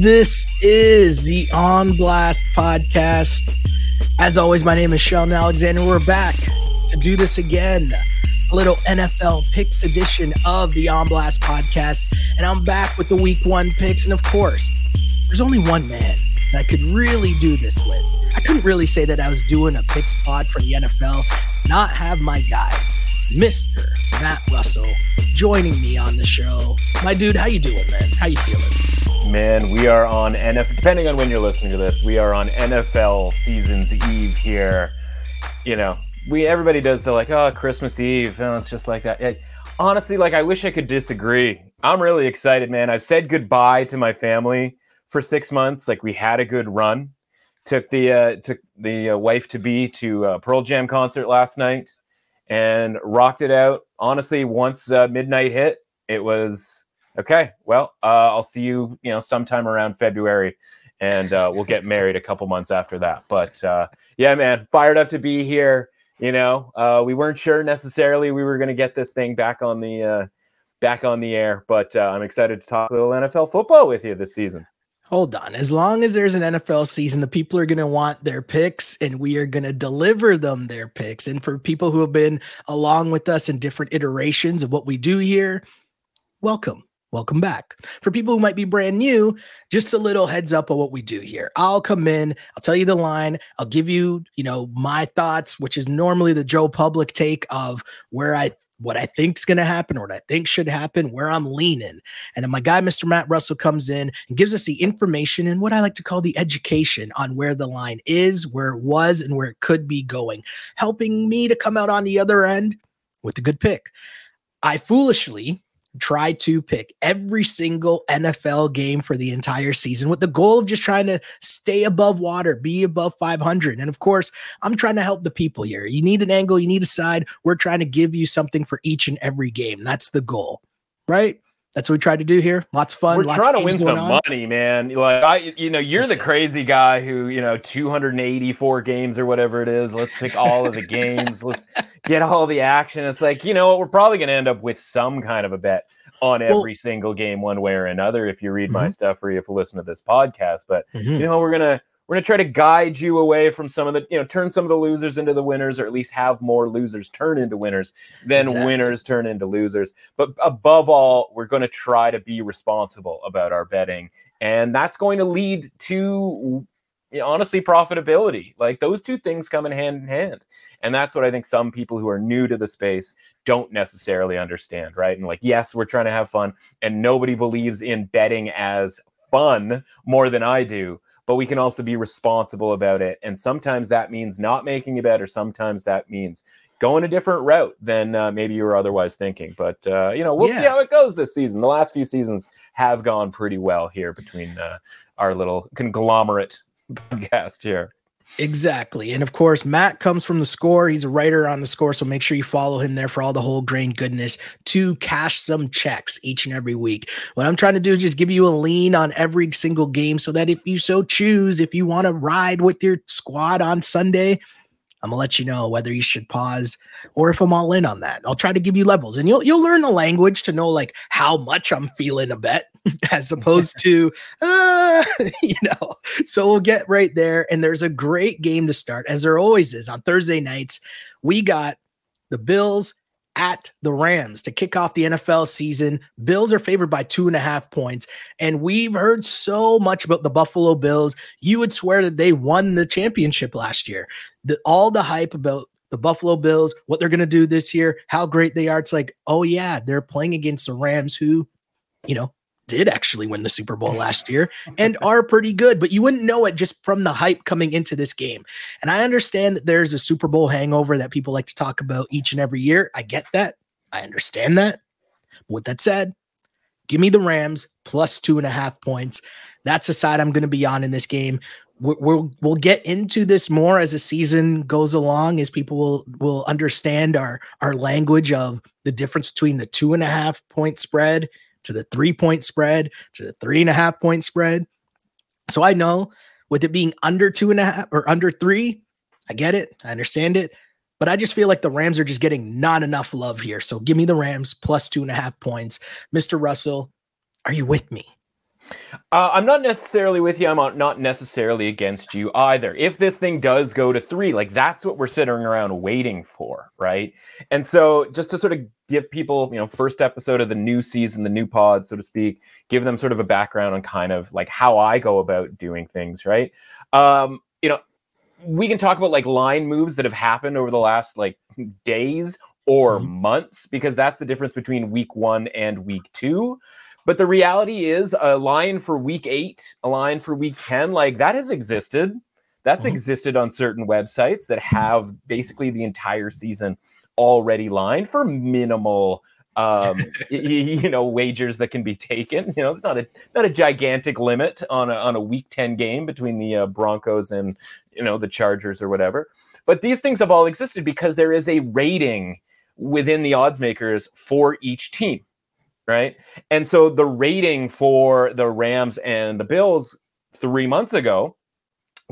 This is the On Blast podcast. As always, my name is Sheldon Alexander. We're back to do this again. A little NFL picks edition of the On Blast podcast. And I'm back with the week one picks. And of course, there's only one man that I could really do this with. I couldn't really say that I was doing a picks pod for the NFL, not have my guy, Mr. Matt Russell, joining me on the show. My dude, how you doing, man? How you feeling? Man, we are on NFL. Depending on when you're listening to this, we are on NFL season's eve here. You know, we everybody does the like, oh, Christmas Eve. Oh, it's just like that. Honestly, like I wish I could disagree. I'm really excited, man. I've said goodbye to my family for six months. Like we had a good run. Took the uh, took the uh, wife to be to uh, Pearl Jam concert last night and rocked it out. Honestly, once uh, midnight hit, it was okay. Well, uh, I'll see you, you know, sometime around February, and uh, we'll get married a couple months after that. But uh, yeah, man, fired up to be here. You know, uh, we weren't sure necessarily we were going to get this thing back on the uh, back on the air, but uh, I'm excited to talk a little NFL football with you this season. Hold on. As long as there's an NFL season, the people are going to want their picks and we are going to deliver them their picks. And for people who have been along with us in different iterations of what we do here, welcome. Welcome back. For people who might be brand new, just a little heads up on what we do here. I'll come in, I'll tell you the line, I'll give you, you know, my thoughts, which is normally the Joe Public take of where I what I think is going to happen or what I think should happen, where I'm leaning. And then my guy, Mr. Matt Russell, comes in and gives us the information and what I like to call the education on where the line is, where it was, and where it could be going, helping me to come out on the other end with a good pick. I foolishly try to pick every single NFL game for the entire season with the goal of just trying to stay above water, be above 500. And of course, I'm trying to help the people here. You need an angle, you need a side. We're trying to give you something for each and every game. That's the goal, right? That's what we tried to do here. Lots of fun. We're trying to win some on. money, man. Like I, you know, you're the crazy guy who, you know, 284 games or whatever it is. Let's pick all of the games. Let's get all the action. It's like, you know what? We're probably going to end up with some kind of a bet on every well, single game, one way or another. If you read mm-hmm. my stuff or if you listen to this podcast, but mm-hmm. you know, we're gonna we're gonna try to guide you away from some of the, you know, turn some of the losers into the winners, or at least have more losers turn into winners than exactly. winners turn into losers. But above all, we're going to try to be responsible about our betting, and that's going to lead to honestly profitability like those two things come in hand in hand and that's what i think some people who are new to the space don't necessarily understand right and like yes we're trying to have fun and nobody believes in betting as fun more than i do but we can also be responsible about it and sometimes that means not making a bet or sometimes that means going a different route than uh, maybe you were otherwise thinking but uh, you know we'll yeah. see how it goes this season the last few seasons have gone pretty well here between uh, our little conglomerate podcast here. Exactly. And of course, Matt comes from the score. He's a writer on the score. So make sure you follow him there for all the whole grain goodness to cash some checks each and every week. What I'm trying to do is just give you a lean on every single game so that if you so choose, if you want to ride with your squad on Sunday, I'm gonna let you know whether you should pause or if I'm all in on that. I'll try to give you levels, and you'll you'll learn the language to know like how much I'm feeling a bet, as opposed to uh, you know. So we'll get right there, and there's a great game to start, as there always is on Thursday nights. We got the Bills at the Rams to kick off the NFL season. Bills are favored by two and a half points. And we've heard so much about the Buffalo Bills. You would swear that they won the championship last year. The, all the hype about the Buffalo Bills, what they're going to do this year, how great they are. It's like, oh, yeah, they're playing against the Rams, who, you know, did actually win the Super Bowl last year and are pretty good, but you wouldn't know it just from the hype coming into this game. And I understand that there's a Super Bowl hangover that people like to talk about each and every year. I get that. I understand that. But with that said, give me the Rams plus two and a half points. That's the side I'm going to be on in this game. We'll, we'll get into this more as the season goes along, as people will will understand our our language of the difference between the two and a half point spread to the three point spread to the three and a half point spread. So I know with it being under two and a half or under three, I get it. I understand it. But I just feel like the Rams are just getting not enough love here. So give me the Rams plus two and a half points. Mr. Russell, are you with me? Uh, I'm not necessarily with you. I'm not necessarily against you either. If this thing does go to three, like that's what we're sitting around waiting for, right? And so, just to sort of give people, you know, first episode of the new season, the new pod, so to speak, give them sort of a background on kind of like how I go about doing things, right? Um, you know, we can talk about like line moves that have happened over the last like days or mm-hmm. months because that's the difference between week one and week two. But the reality is, a line for week eight, a line for week 10, like that has existed. That's mm-hmm. existed on certain websites that have basically the entire season already lined for minimal um you know wagers that can be taken you know it's not a not a gigantic limit on a on a week 10 game between the uh, broncos and you know the chargers or whatever but these things have all existed because there is a rating within the odds makers for each team right? And so the rating for the Rams and the Bills three months ago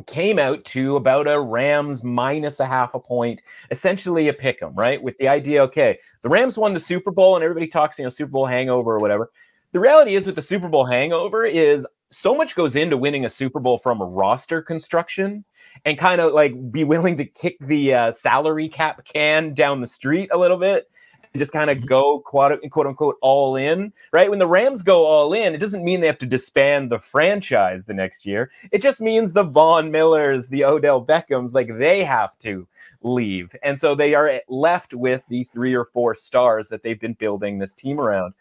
came out to about a Rams minus a half a point, essentially a pick 'em, right? With the idea, okay, the Rams won the Super Bowl and everybody talks, you know, Super Bowl hangover or whatever. The reality is with the Super Bowl hangover is so much goes into winning a Super Bowl from roster construction and kind of like be willing to kick the uh, salary cap can down the street a little bit just kind of mm-hmm. go quote, quote unquote all in, right? When the Rams go all in, it doesn't mean they have to disband the franchise the next year. It just means the Von Millers, the Odell Beckhams, like they have to leave. And so they are left with the three or four stars that they've been building this team around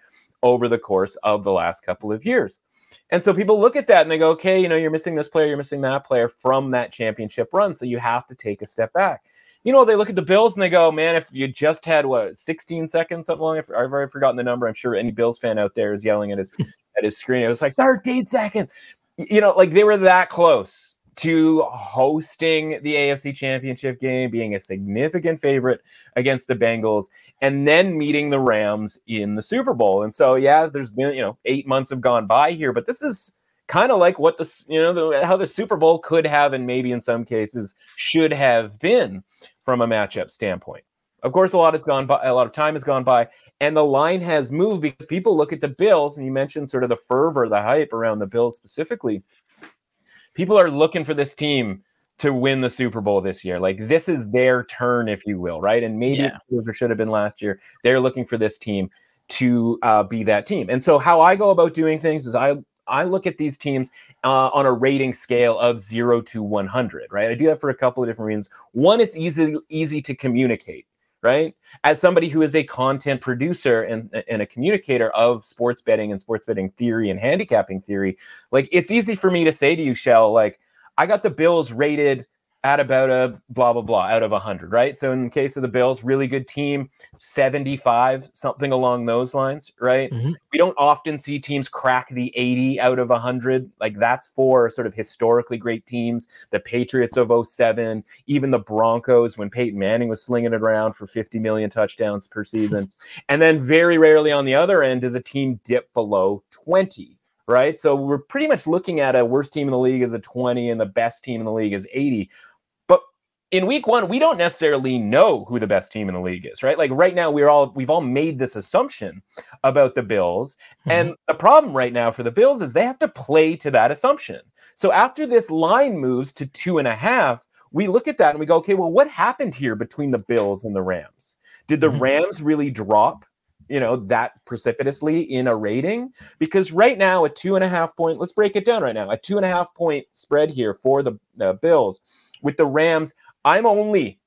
over the course of the last couple of years. And so people look at that and they go, okay, you know, you're missing this player, you're missing that player from that championship run. So you have to take a step back you know, they look at the Bills and they go, man, if you just had what 16 seconds, something long, I've already forgotten the number. I'm sure any Bills fan out there is yelling at his at his screen. It was like 13 seconds. You know, like they were that close to hosting the AFC Championship game, being a significant favorite against the Bengals, and then meeting the Rams in the Super Bowl. And so, yeah, there's been you know eight months have gone by here, but this is kind of like what the you know the, how the Super Bowl could have and maybe in some cases should have been from a matchup standpoint. Of course, a lot has gone by, a lot of time has gone by, and the line has moved because people look at the Bills, and you mentioned sort of the fervor, the hype around the Bills specifically. People are looking for this team to win the Super Bowl this year. Like this is their turn, if you will, right? And maybe yeah. it should have been last year. They're looking for this team to uh, be that team. And so, how I go about doing things is I I look at these teams uh, on a rating scale of zero to 100, right? I do that for a couple of different reasons. One, it's easy easy to communicate, right? As somebody who is a content producer and, and a communicator of sports betting and sports betting theory and handicapping theory, like it's easy for me to say to you, Shell, like I got the Bills rated at about a blah blah blah out of 100 right? So in the case of the bills really good team 75 something along those lines right? Mm-hmm. we don't often see teams crack the 80 out of 100 like that's for sort of historically great teams the patriots of 07 even the broncos when peyton manning was slinging it around for 50 million touchdowns per season. And then very rarely on the other end does a team dip below 20 right? So we're pretty much looking at a worst team in the league as a 20 and the best team in the league is 80 in week one, we don't necessarily know who the best team in the league is, right? Like right now, we're all we've all made this assumption about the Bills. Mm-hmm. And the problem right now for the Bills is they have to play to that assumption. So after this line moves to two and a half, we look at that and we go, okay, well, what happened here between the Bills and the Rams? Did the mm-hmm. Rams really drop you know that precipitously in a rating because right now a two and a half point let's break it down right now a two and a half point spread here for the uh, bills with the rams I'm only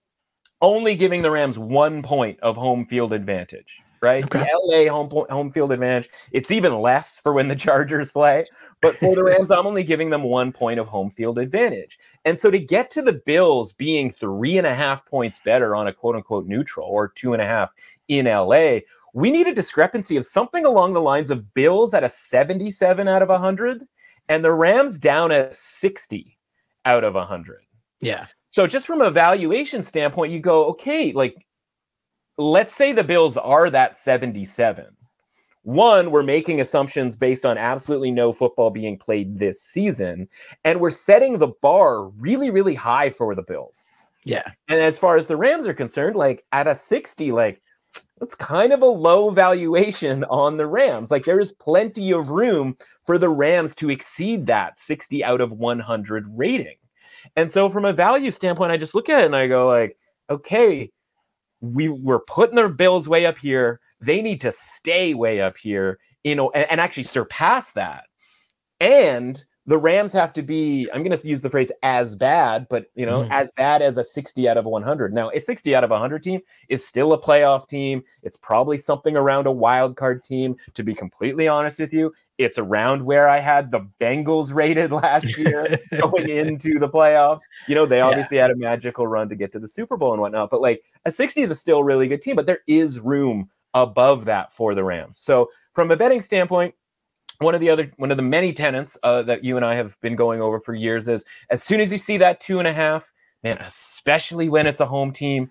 only giving the Rams one point of home field advantage. Right, okay. LA home home field advantage. It's even less for when the Chargers play, but for the Rams, I'm only giving them one point of home field advantage. And so to get to the Bills being three and a half points better on a quote unquote neutral or two and a half in LA, we need a discrepancy of something along the lines of Bills at a 77 out of 100 and the Rams down at 60 out of 100. Yeah. So just from a valuation standpoint, you go, okay, like let's say the Bills are that 77. One, we're making assumptions based on absolutely no football being played this season, and we're setting the bar really, really high for the Bills. Yeah. And as far as the Rams are concerned, like at a 60, like that's kind of a low valuation on the Rams. Like there is plenty of room for the Rams to exceed that 60 out of 100 rating. And so from a value standpoint, I just look at it and I go like, okay, we we're putting their bills way up here. They need to stay way up here, you know, and, and actually surpass that. And the Rams have to be, I'm going to use the phrase as bad, but you know, mm. as bad as a 60 out of 100. Now, a 60 out of 100 team is still a playoff team. It's probably something around a wild card team. To be completely honest with you, it's around where I had the Bengals rated last year going into the playoffs. You know, they obviously yeah. had a magical run to get to the Super Bowl and whatnot, but like a 60 is a still really good team, but there is room above that for the Rams. So, from a betting standpoint, one of the other one of the many tenants uh, that you and I have been going over for years is as soon as you see that two and a half, man, especially when it's a home team,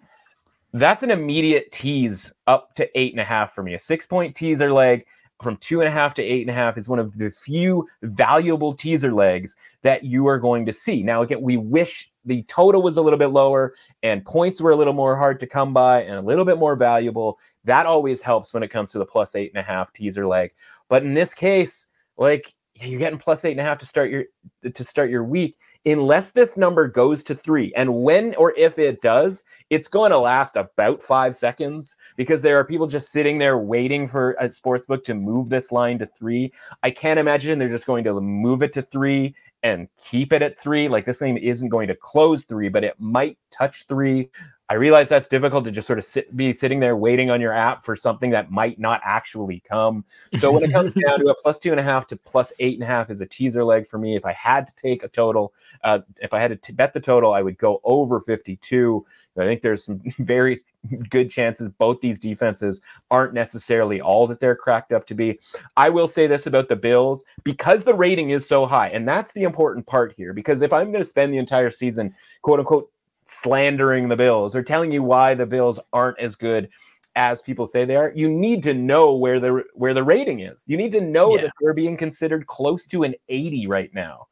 that's an immediate tease up to eight and a half for me. A six point teaser leg from two and a half to eight and a half is one of the few valuable teaser legs that you are going to see. Now, again, we wish the total was a little bit lower and points were a little more hard to come by and a little bit more valuable. That always helps when it comes to the plus eight and a half teaser leg. But in this case, like you're getting plus eight and a half to start your to start your week. Unless this number goes to three and when or if it does it's going to last about five seconds because there are people just sitting there waiting for a sportsbook to move this line to three. I can't imagine they're just going to move it to three and keep it at three. Like this thing isn't going to close three but it might touch three I realize that's difficult to just sort of sit, be sitting there waiting on your app for something that might not actually come. So when it comes down to a plus two and a half to plus eight and a half is a teaser leg for me. If I had to take a total, uh, if I had to t- bet the total, I would go over 52. I think there's some very good chances both these defenses aren't necessarily all that they're cracked up to be. I will say this about the Bills because the rating is so high, and that's the important part here. Because if I'm going to spend the entire season, quote unquote, slandering the Bills or telling you why the Bills aren't as good as people say they are. You need to know where the where the rating is. You need to know yeah. that they're being considered close to an 80 right now.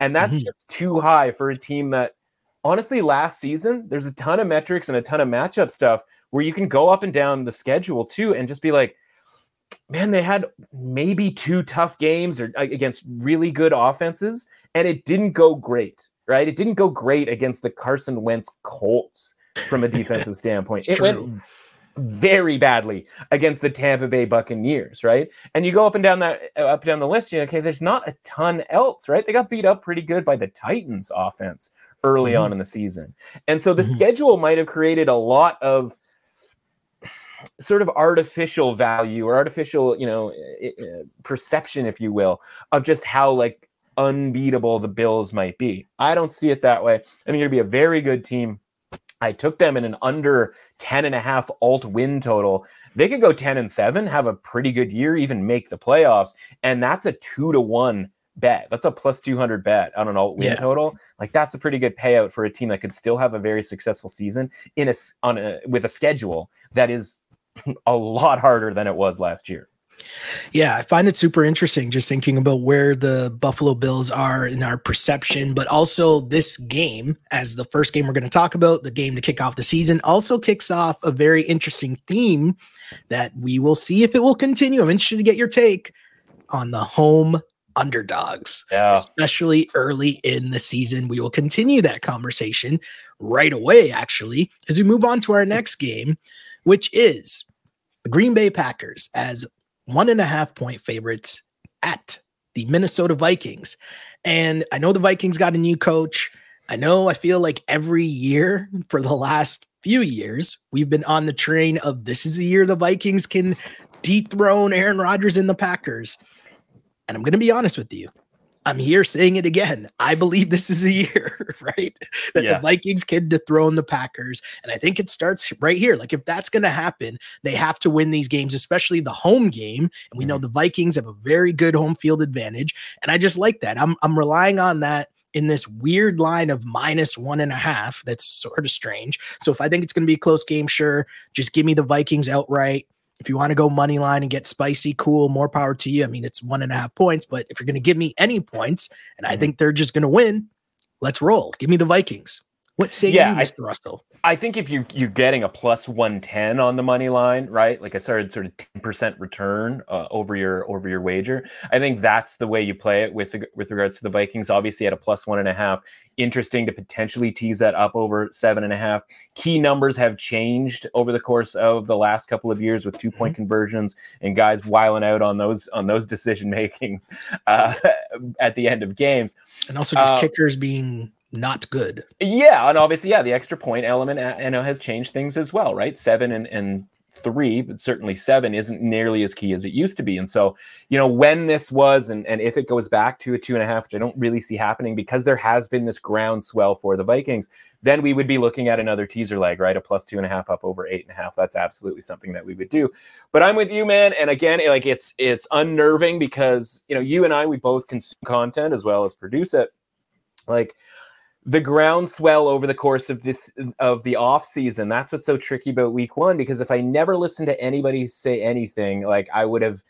And that's mm-hmm. just too high for a team that honestly last season there's a ton of metrics and a ton of matchup stuff where you can go up and down the schedule too and just be like man they had maybe two tough games or against really good offenses and it didn't go great right? It didn't go great against the Carson Wentz Colts from a defensive standpoint. It went very badly against the Tampa Bay Buccaneers, right? And you go up and down that uh, up and down the list, you know, okay, there's not a ton else, right? They got beat up pretty good by the Titans offense early mm-hmm. on in the season. And so the mm-hmm. schedule might have created a lot of sort of artificial value or artificial, you know, perception if you will, of just how like unbeatable the Bills might be. I don't see it that way. I think they're going to be a very good team. I took them in an under 10 and a half alt win total. They could go 10 and 7, have a pretty good year, even make the playoffs. And that's a two to one bet. That's a plus 200 bet on an alt win yeah. total. Like that's a pretty good payout for a team that could still have a very successful season in a on a with a schedule that is a lot harder than it was last year. Yeah, I find it super interesting just thinking about where the Buffalo Bills are in our perception, but also this game, as the first game we're going to talk about, the game to kick off the season, also kicks off a very interesting theme that we will see if it will continue. I'm interested to get your take on the home underdogs, yeah. especially early in the season. We will continue that conversation right away, actually, as we move on to our next game, which is the Green Bay Packers as one and a half point favorites at the Minnesota Vikings. And I know the Vikings got a new coach. I know I feel like every year for the last few years, we've been on the train of this is the year the Vikings can dethrone Aaron Rodgers and the Packers. And I'm going to be honest with you. I'm here saying it again. I believe this is a year, right? That yeah. the Vikings can dethrone the Packers. And I think it starts right here. Like, if that's going to happen, they have to win these games, especially the home game. And we know mm-hmm. the Vikings have a very good home field advantage. And I just like that. I'm, I'm relying on that in this weird line of minus one and a half. That's sort of strange. So if I think it's going to be a close game, sure, just give me the Vikings outright. If you want to go money line and get spicy, cool, more power to you. I mean, it's one and a half points, but if you're going to give me any points, and I mm-hmm. think they're just going to win, let's roll. Give me the Vikings. What say yeah, you, Mr. I, Russell? I think if you you're getting a plus one ten on the money line, right? Like I started sort of ten percent return uh, over your over your wager. I think that's the way you play it with with regards to the Vikings. Obviously, at a plus one and a half, interesting to potentially tease that up over seven and a half. Key numbers have changed over the course of the last couple of years with two point mm-hmm. conversions and guys wiling out on those on those decision makings uh, at the end of games, and also just uh, kickers being not good. Yeah, and obviously, yeah, the extra point element uh, I know has changed things as well, right? Seven and, and three, but certainly seven isn't nearly as key as it used to be. And so, you know, when this was and, and if it goes back to a two and a half, which I don't really see happening because there has been this groundswell for the Vikings, then we would be looking at another teaser leg, right? A plus two and a half up over eight and a half. That's absolutely something that we would do. But I'm with you, man. And again, like it's it's unnerving because you know, you and I we both consume content as well as produce it. Like the groundswell over the course of this of the off season. That's what's so tricky about week one because if i never listened to anybody say anything like i would have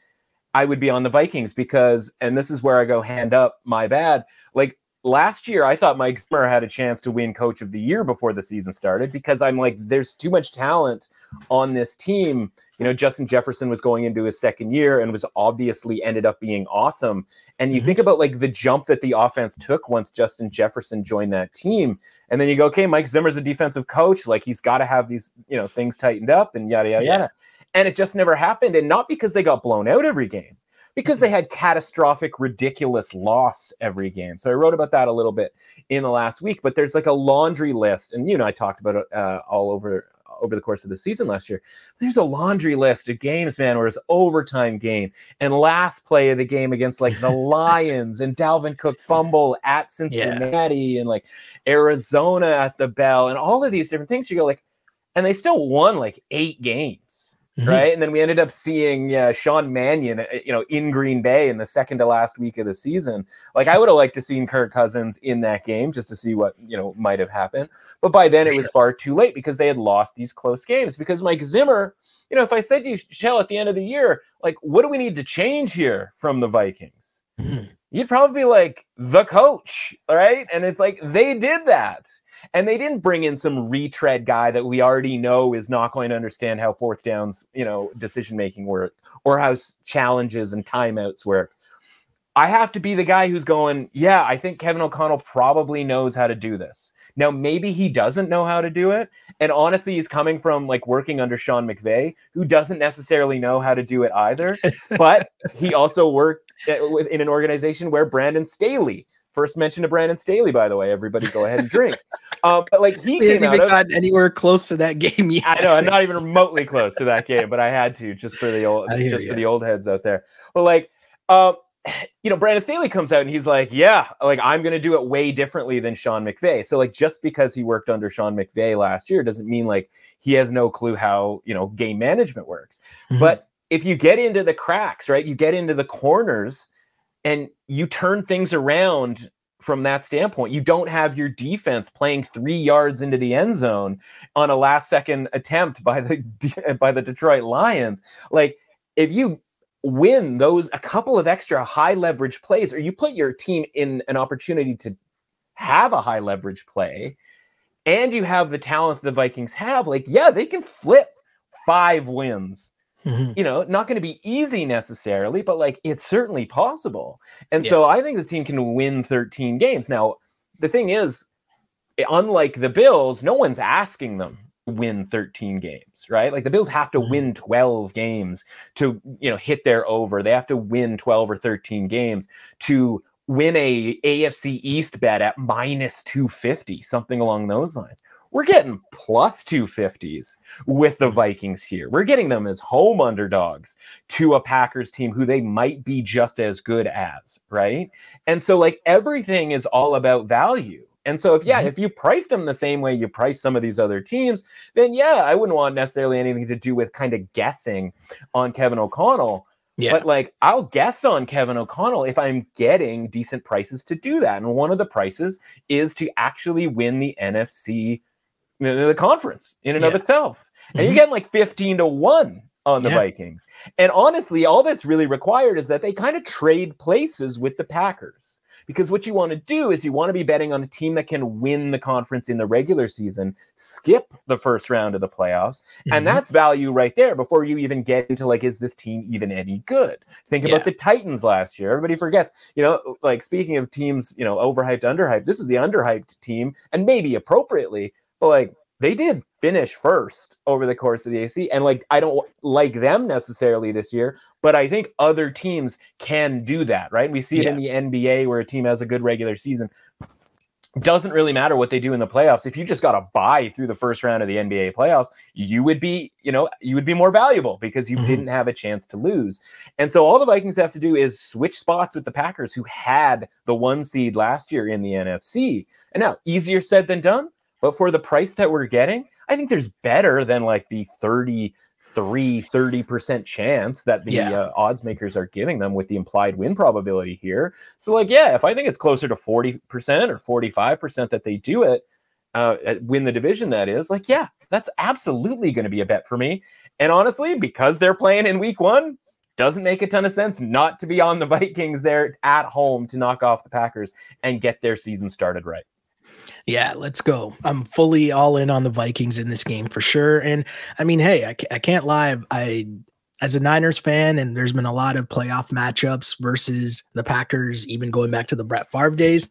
i would be on the vikings because and this is where i go hand up my bad like last year I thought Mike Zimmer had a chance to win coach of the year before the season started because I'm like, there's too much talent on this team. You know, Justin Jefferson was going into his second year and was obviously ended up being awesome. And you mm-hmm. think about like the jump that the offense took once Justin Jefferson joined that team. And then you go, okay, Mike Zimmer's a defensive coach. Like he's got to have these, you know, things tightened up and yada, yada, yeah. yada. And it just never happened. And not because they got blown out every game because they had catastrophic, ridiculous loss every game. So I wrote about that a little bit in the last week. But there's like a laundry list, and you know I talked about it uh, all over over the course of the season last year. There's a laundry list of games, man, where it's overtime game and last play of the game against like the Lions and Dalvin Cook fumble at Cincinnati yeah. and like Arizona at the bell and all of these different things. You go like, and they still won like eight games Mm-hmm. Right. And then we ended up seeing yeah, Sean Mannion, uh, you know, in Green Bay in the second to last week of the season. Like I would have liked to seen Kirk Cousins in that game just to see what, you know, might have happened. But by then it was far too late because they had lost these close games. Because Mike Zimmer, you know, if I said to you, Shell, at the end of the year, like, what do we need to change here from the Vikings? Mm-hmm. You'd probably be like, the coach. right? And it's like they did that. And they didn't bring in some retread guy that we already know is not going to understand how fourth downs, you know, decision making work or how challenges and timeouts work. I have to be the guy who's going, yeah, I think Kevin O'Connell probably knows how to do this. Now, maybe he doesn't know how to do it. And honestly, he's coming from like working under Sean McVay, who doesn't necessarily know how to do it either. but he also worked in an organization where Brandon Staley First mention to Brandon Staley, by the way. Everybody go ahead and drink. Um, but like he came haven't even gotten anywhere close to that game yet. I know, I'm not even remotely close to that game, but I had to just for the old, just you. for the old heads out there. But like, um, you know, Brandon Staley comes out and he's like, "Yeah, like I'm going to do it way differently than Sean McVay." So like, just because he worked under Sean McVay last year doesn't mean like he has no clue how you know game management works. Mm-hmm. But if you get into the cracks, right, you get into the corners and you turn things around from that standpoint. You don't have your defense playing three yards into the end zone on a last second attempt by the by the Detroit Lions. Like if you win those a couple of extra high leverage plays, or you put your team in an opportunity to have a high leverage play, and you have the talent the Vikings have, like yeah, they can flip five wins Mm-hmm. You know, not going to be easy necessarily, but like it's certainly possible. And yeah. so I think this team can win 13 games. Now, the thing is, unlike the Bills, no one's asking them win 13 games, right? Like the Bills have to mm-hmm. win 12 games to, you know, hit their over. They have to win 12 or 13 games to win a AFC East bet at minus 250, something along those lines we're getting plus 250s with the Vikings here. We're getting them as home underdogs to a Packers team who they might be just as good as, right? And so, like, everything is all about value. And so, if yeah, mm-hmm. if you priced them the same way you price some of these other teams, then yeah, I wouldn't want necessarily anything to do with kind of guessing on Kevin O'Connell. Yeah. But like I'll guess on Kevin O'Connell if I'm getting decent prices to do that. And one of the prices is to actually win the NFC the conference in and yeah. of itself. And mm-hmm. you're getting like 15 to 1 on the yeah. Vikings. And honestly, all that's really required is that they kind of trade places with the Packers. because what you want to do is you want to be betting on a team that can win the conference in the regular season, skip the first round of the playoffs, mm-hmm. and that's value right there before you even get into like, is this team even any good? Think yeah. about the Titans last year. Everybody forgets, you know, like speaking of teams, you know, overhyped, underhyped, this is the underhyped team, and maybe appropriately, but like they did finish first over the course of the AC. And like, I don't like them necessarily this year, but I think other teams can do that, right? We see it yeah. in the NBA where a team has a good regular season. Doesn't really matter what they do in the playoffs. If you just got to buy through the first round of the NBA playoffs, you would be, you know, you would be more valuable because you mm-hmm. didn't have a chance to lose. And so all the Vikings have to do is switch spots with the Packers, who had the one seed last year in the NFC. And now, easier said than done but for the price that we're getting, I think there's better than like the 33, 30% chance that the yeah. uh, odds makers are giving them with the implied win probability here. So, like, yeah, if I think it's closer to 40% or 45% that they do it, uh, win the division, that is, like, yeah, that's absolutely going to be a bet for me. And honestly, because they're playing in week one, doesn't make a ton of sense not to be on the Vikings there at home to knock off the Packers and get their season started right. Yeah, let's go. I'm fully all in on the Vikings in this game for sure. And I mean, hey, I, I can't lie. I, as a Niners fan, and there's been a lot of playoff matchups versus the Packers, even going back to the Brett Favre days.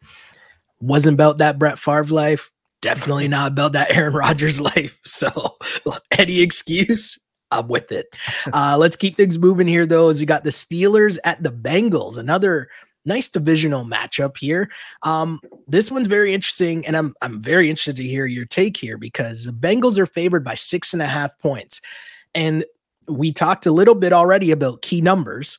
Wasn't about that Brett Favre life. Definitely not about that Aaron Rodgers life. So, any excuse, I'm with it. Uh, let's keep things moving here, though, as we got the Steelers at the Bengals. Another nice divisional matchup here. Um, this one's very interesting, and I'm I'm very interested to hear your take here because the Bengals are favored by six and a half points, and we talked a little bit already about key numbers.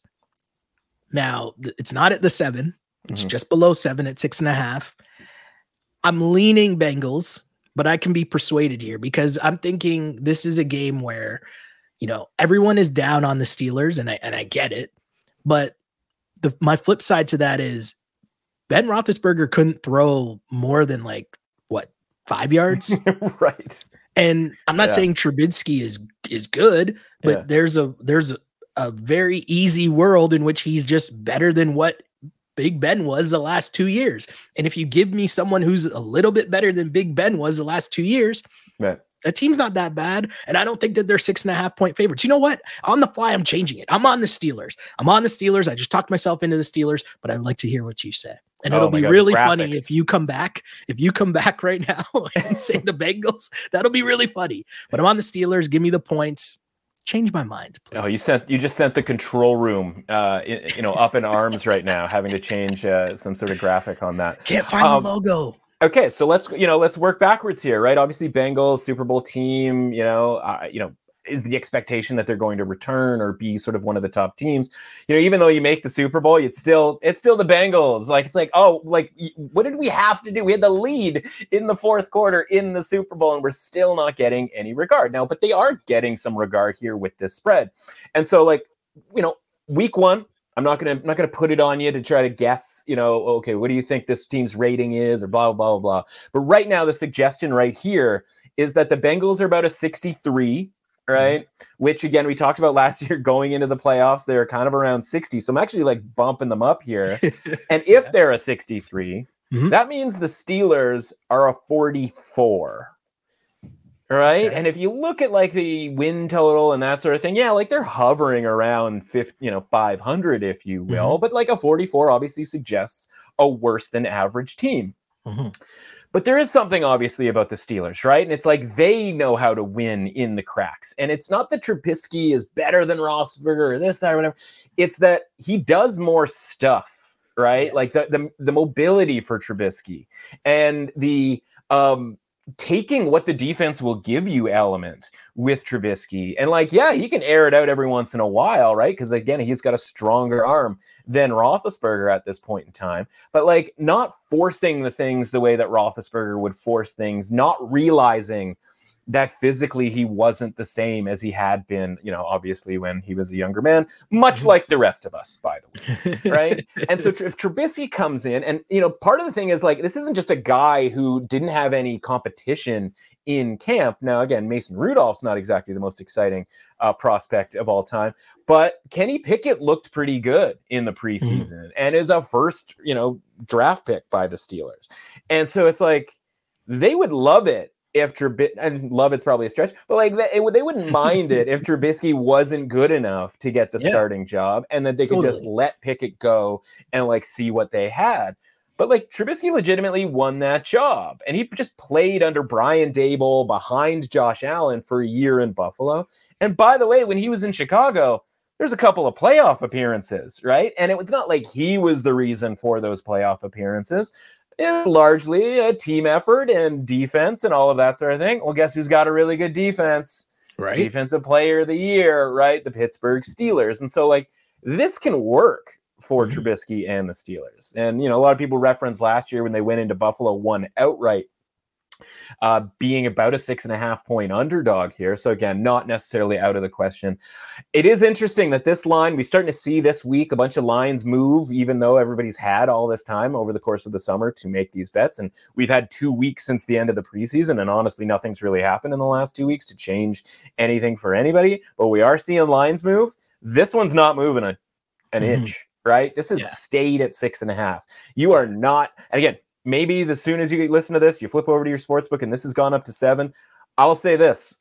Now it's not at the 7 it's mm-hmm. just below seven at six and a half. I'm leaning Bengals, but I can be persuaded here because I'm thinking this is a game where, you know, everyone is down on the Steelers, and I and I get it, but the my flip side to that is Ben Roethlisberger couldn't throw more than like what five yards, right? And I'm not yeah. saying Trubisky is is good, but yeah. there's a there's a, a very easy world in which he's just better than what Big Ben was the last two years. And if you give me someone who's a little bit better than Big Ben was the last two years, right. That team's not that bad. And I don't think that they're six and a half point favorites. You know what? On the fly, I'm changing it. I'm on the Steelers. I'm on the Steelers. I just talked myself into the Steelers, but I'd like to hear what you say. And oh it'll be God, really graphics. funny if you come back. If you come back right now and say the Bengals, that'll be really funny. But I'm on the Steelers. Give me the points. Change my mind, please. Oh, you sent you just sent the control room, uh, you know, up in arms right now, having to change uh, some sort of graphic on that. Can't find um, the logo. Okay, so let's you know let's work backwards here, right? Obviously, Bengals Super Bowl team. You know, uh, you know, is the expectation that they're going to return or be sort of one of the top teams. You know, even though you make the Super Bowl, it's still it's still the Bengals. Like it's like, oh, like what did we have to do? We had the lead in the fourth quarter in the Super Bowl, and we're still not getting any regard now. But they are getting some regard here with this spread, and so like you know, week one, I'm not gonna I'm not gonna put it on you to try to guess, you know, okay, what do you think this team's rating is, or blah blah blah blah. But right now, the suggestion right here is that the Bengals are about a 63, right? Mm-hmm. Which again, we talked about last year going into the playoffs, they're kind of around 60. So I'm actually like bumping them up here. and if they're a 63, mm-hmm. that means the Steelers are a 44 right? Okay. And if you look at like the win total and that sort of thing, yeah, like they're hovering around 50, you know, 500, if you will. Mm-hmm. But like a 44 obviously suggests a worse than average team. Mm-hmm. But there is something obviously about the Steelers, right? And it's like they know how to win in the cracks. And it's not that Trubisky is better than Roethlisberger or this, that, or whatever. It's that he does more stuff, right? Yes. Like the, the the mobility for Trubisky and the um taking what the defense will give you element with Trubisky. And like, yeah, he can air it out every once in a while, right? Because again, he's got a stronger arm than Roethlisberger at this point in time. But like, not forcing the things the way that Roethlisberger would force things, not realizing that physically he wasn't the same as he had been, you know, obviously when he was a younger man, much mm-hmm. like the rest of us, by the way. Right. and so if Trubisky comes in, and, you know, part of the thing is like, this isn't just a guy who didn't have any competition in camp. Now, again, Mason Rudolph's not exactly the most exciting uh, prospect of all time, but Kenny Pickett looked pretty good in the mm-hmm. preseason mm-hmm. and is a first, you know, draft pick by the Steelers. And so it's like they would love it if Trubisky and love it's probably a stretch, but like they, they wouldn't mind it if Trubisky wasn't good enough to get the yeah. starting job, and that they could totally. just let Pickett go and like see what they had. But like Trubisky legitimately won that job, and he just played under Brian Daboll behind Josh Allen for a year in Buffalo. And by the way, when he was in Chicago, there's a couple of playoff appearances, right? And it was not like he was the reason for those playoff appearances largely a team effort and defense and all of that sort of thing. Well, guess who's got a really good defense? Right. Defensive player of the year, right? The Pittsburgh Steelers. And so, like, this can work for mm-hmm. Trubisky and the Steelers. And, you know, a lot of people reference last year when they went into Buffalo, won outright uh, being about a six and a half point underdog here. So again, not necessarily out of the question. It is interesting that this line we're starting to see this week a bunch of lines move, even though everybody's had all this time over the course of the summer to make these bets, and we've had two weeks since the end of the preseason, and honestly, nothing's really happened in the last two weeks to change anything for anybody. But we are seeing lines move. This one's not moving a, an mm-hmm. inch right? This has yeah. stayed at six and a half. You are not, and again, maybe as soon as you listen to this, you flip over to your sports book and this has gone up to seven. I'll say this.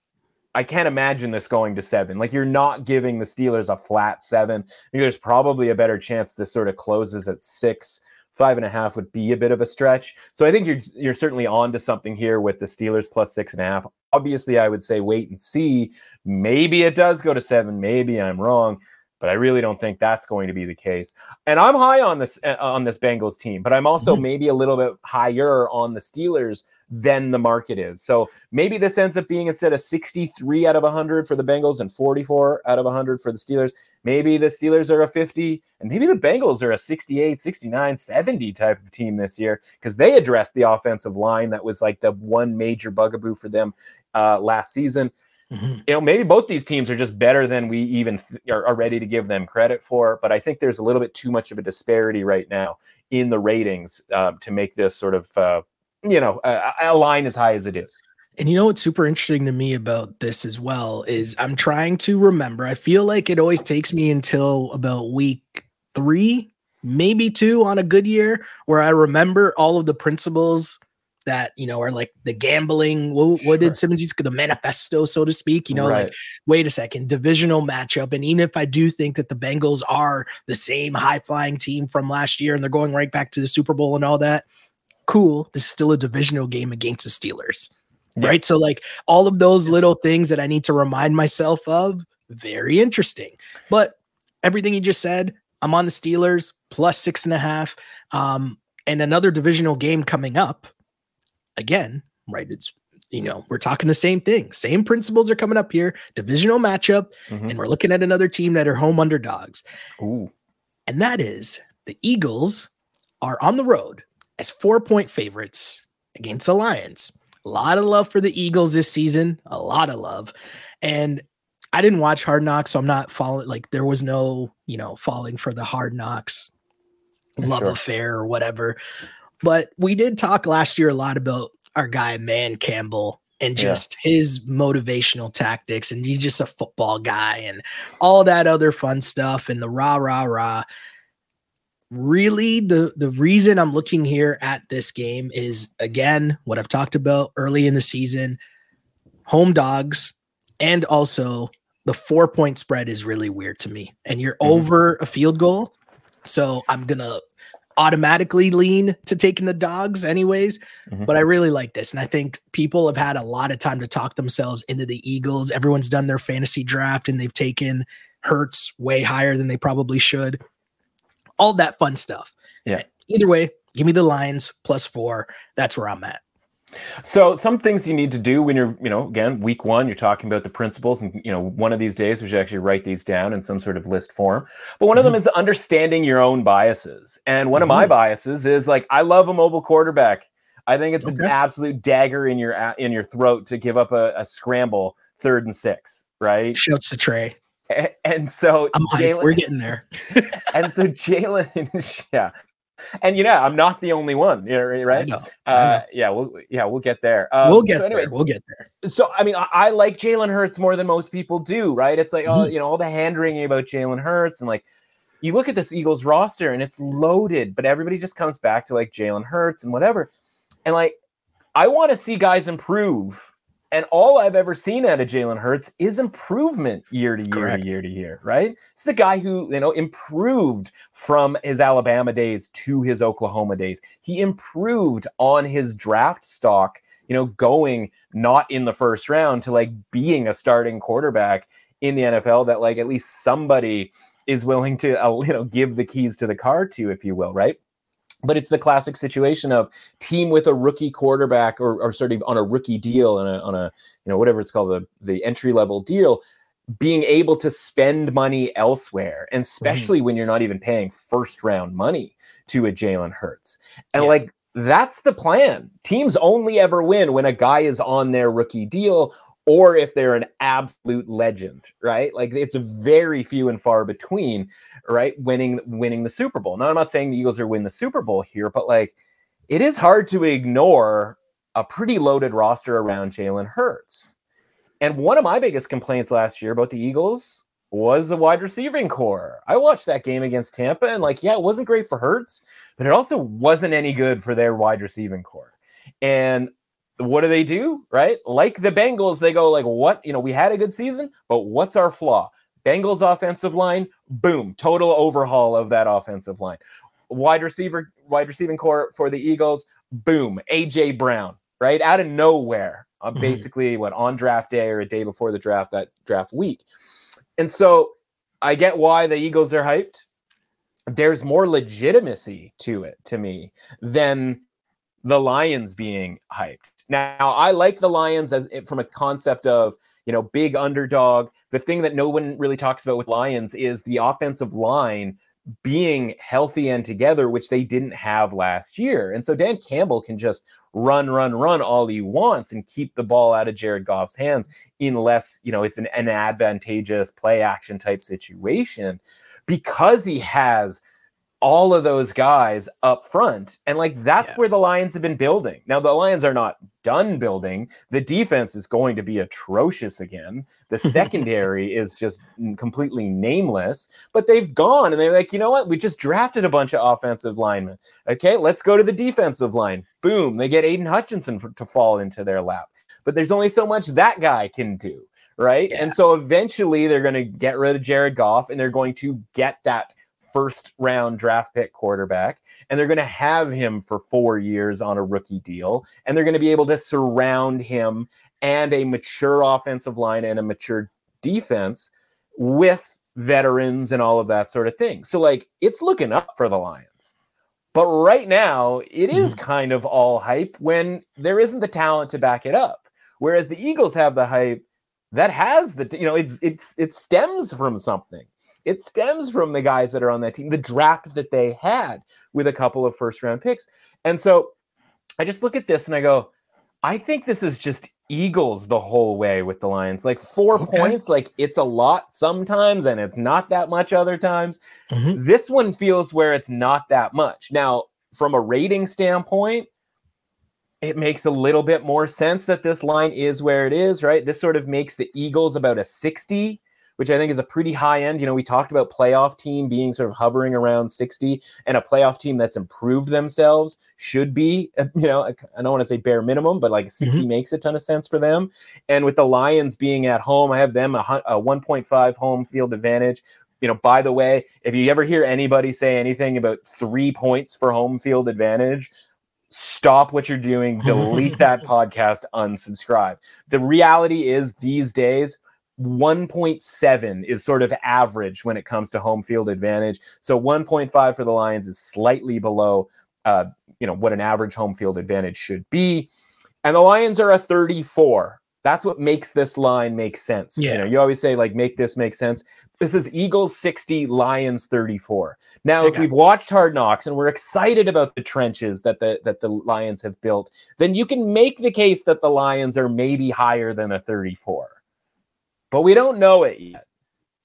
I can't imagine this going to seven. Like you're not giving the Steelers a flat seven. There's probably a better chance this sort of closes at six. Five and a half would be a bit of a stretch. So I think you're you're certainly on to something here with the Steelers plus six and a half. Obviously, I would say wait and see. Maybe it does go to seven. Maybe I'm wrong but I really don't think that's going to be the case. And I'm high on this uh, on this Bengals team, but I'm also mm-hmm. maybe a little bit higher on the Steelers than the market is. So maybe this ends up being instead of 63 out of 100 for the Bengals and 44 out of 100 for the Steelers, maybe the Steelers are a 50 and maybe the Bengals are a 68, 69, 70 type of team this year because they addressed the offensive line that was like the one major bugaboo for them uh, last season. Mm-hmm. You know, maybe both these teams are just better than we even th- are, are, ready to give them credit for. But I think there's a little bit too much of a disparity right now in the ratings uh, to make this sort of, uh, you know, a, a line as high as it is. And you know what's super interesting to me about this as well is I'm trying to remember. I feel like it always takes me until about week three, maybe two on a good year, where I remember all of the principles that you know are like the gambling what, sure. what did simmons use the manifesto so to speak you know right. like wait a second divisional matchup and even if i do think that the bengals are the same high flying team from last year and they're going right back to the super bowl and all that cool this is still a divisional game against the steelers yeah. right so like all of those little things that i need to remind myself of very interesting but everything you just said i'm on the steelers plus six and a half um and another divisional game coming up again, right? It's you know, we're talking the same thing. Same principles are coming up here. Divisional matchup, mm-hmm. and we're looking at another team that are home underdogs. Ooh. And that is the Eagles are on the road as four point favorites against the Lions. A lot of love for the Eagles this season, a lot of love. And I didn't watch Hard Knocks, so I'm not following like there was no, you know, falling for the Hard Knocks love sure. affair or whatever. But we did talk last year a lot about our guy, Dan Campbell, and just yeah. his motivational tactics. And he's just a football guy and all that other fun stuff and the rah, rah, rah. Really, the, the reason I'm looking here at this game is again what I've talked about early in the season home dogs, and also the four point spread is really weird to me. And you're mm-hmm. over a field goal. So I'm going to automatically lean to taking the dogs anyways mm-hmm. but i really like this and i think people have had a lot of time to talk themselves into the eagles. Everyone's done their fantasy draft and they've taken Hurts way higher than they probably should. All that fun stuff. Yeah. Either way give me the Lions plus four. That's where i'm at so some things you need to do when you're, you know, again, week one, you're talking about the principles, and you know, one of these days we should actually write these down in some sort of list form. But one mm-hmm. of them mm-hmm. is understanding your own biases. And one mm-hmm. of my mm-hmm. biases is like I love a mobile quarterback. I think it's okay. an absolute dagger in your in your throat to give up a, a scramble third and six, right? Shouts to Trey. And, and so Jalen, we're getting there. and so Jalen, yeah, and you know, I'm not the only one. Right? I know. I uh, yeah, we'll yeah, we'll get there. Um, we'll get so anyway, there. We'll get there. So I mean, I, I like Jalen Hurts more than most people do. Right? It's like, oh, mm-hmm. oh, you know, all the hand wringing about Jalen Hurts and like you look at this Eagles roster and it's loaded, but everybody just comes back to like Jalen Hurts and whatever. And like, I want to see guys improve and all I've ever seen out of Jalen Hurts is improvement year to year Correct. to year to year, right? This is a guy who, you know, improved from his Alabama days to his Oklahoma days. He improved on his draft stock, you know, going not in the first round to like being a starting quarterback in the NFL that like at least somebody is willing to, uh, you know, give the keys to the car to, if you will, right? But it's the classic situation of team with a rookie quarterback or, or sort of on a rookie deal and on a you know whatever it's called the the entry level deal being able to spend money elsewhere and especially when you're not even paying first round money to a Jalen Hurts. And yeah. like that's the plan. Teams only ever win when a guy is on their rookie deal or if they're an absolute legend, right? Like it's very few and far between, right? Winning winning the Super Bowl. Now I'm not saying the Eagles are win the Super Bowl here, but like it is hard to ignore a pretty loaded roster around Jalen Hurts. And one of my biggest complaints last year about the Eagles was the wide receiving corps. I watched that game against Tampa and like, yeah, it wasn't great for Hurts, but it also wasn't any good for their wide receiving corps. And what do they do? Right? Like the Bengals, they go like, what? You know, we had a good season, but what's our flaw? Bengals offensive line, boom, total overhaul of that offensive line. Wide receiver, wide receiving corps for the Eagles, boom, AJ Brown, right out of nowhere, uh, mm-hmm. basically what on draft day or a day before the draft that draft week. And so I get why the Eagles are hyped. There's more legitimacy to it to me than the Lions being hyped. Now, I like the Lions as eh, from a concept of, you know, big underdog. The thing that no one really talks about with Lions is the offensive line being healthy and together, which they didn't have last year. And so Dan Campbell can just run, run, run all he wants and keep the ball out of Jared Goff's hands unless, you know, it's an, an advantageous play action type situation because he has all of those guys up front. And like that's yeah. where the Lions have been building. Now the Lions are not done building. The defense is going to be atrocious again. The secondary is just completely nameless, but they've gone and they're like, you know what? We just drafted a bunch of offensive linemen. Okay, let's go to the defensive line. Boom, they get Aidan Hutchinson for, to fall into their lap. But there's only so much that guy can do. Right. Yeah. And so eventually they're going to get rid of Jared Goff and they're going to get that first round draft pick quarterback, and they're going to have him for four years on a rookie deal, and they're going to be able to surround him and a mature offensive line and a mature defense with veterans and all of that sort of thing. So, like, it's looking up for the Lions. But right now, it is mm-hmm. kind of all hype when there isn't the talent to back it up. Whereas the Eagles have the hype that has the, you know, it's it's it stems from something. It stems from the guys that are on that team, the draft that they had with a couple of first round picks. And so I just look at this and I go, I think this is just Eagles the whole way with the Lions. Like four okay. points, like it's a lot sometimes and it's not that much other times. Mm-hmm. This one feels where it's not that much. Now, from a rating standpoint, it makes a little bit more sense that this line is where it is, right? This sort of makes the Eagles about a 60 which I think is a pretty high end. You know, we talked about playoff team being sort of hovering around 60, and a playoff team that's improved themselves should be, uh, you know, I don't want to say bare minimum, but like 60 mm-hmm. makes a ton of sense for them. And with the Lions being at home, I have them a, a 1.5 home field advantage. You know, by the way, if you ever hear anybody say anything about three points for home field advantage, stop what you're doing, delete that podcast, unsubscribe. The reality is these days, 1.7 is sort of average when it comes to home field advantage. So 1.5 for the Lions is slightly below, uh, you know, what an average home field advantage should be. And the Lions are a 34. That's what makes this line make sense. Yeah. You know, you always say like make this make sense. This is Eagles 60, Lions 34. Now, okay. if we've watched Hard Knocks and we're excited about the trenches that the that the Lions have built, then you can make the case that the Lions are maybe higher than a 34 but we don't know it yet.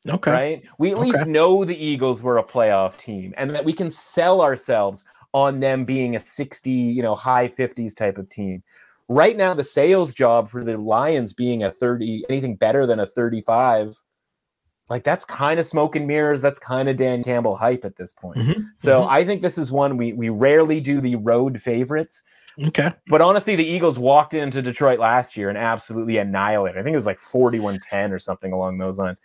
Okay. Right? We at okay. least know the Eagles were a playoff team and that we can sell ourselves on them being a 60, you know, high 50s type of team. Right now, the sales job for the Lions being a 30, anything better than a 35, like that's kind of smoke and mirrors. That's kind of Dan Campbell hype at this point. Mm-hmm. So mm-hmm. I think this is one we we rarely do the road favorites. Okay. But honestly, the Eagles walked into Detroit last year and absolutely annihilated. I think it was like 41-10 or something along those lines.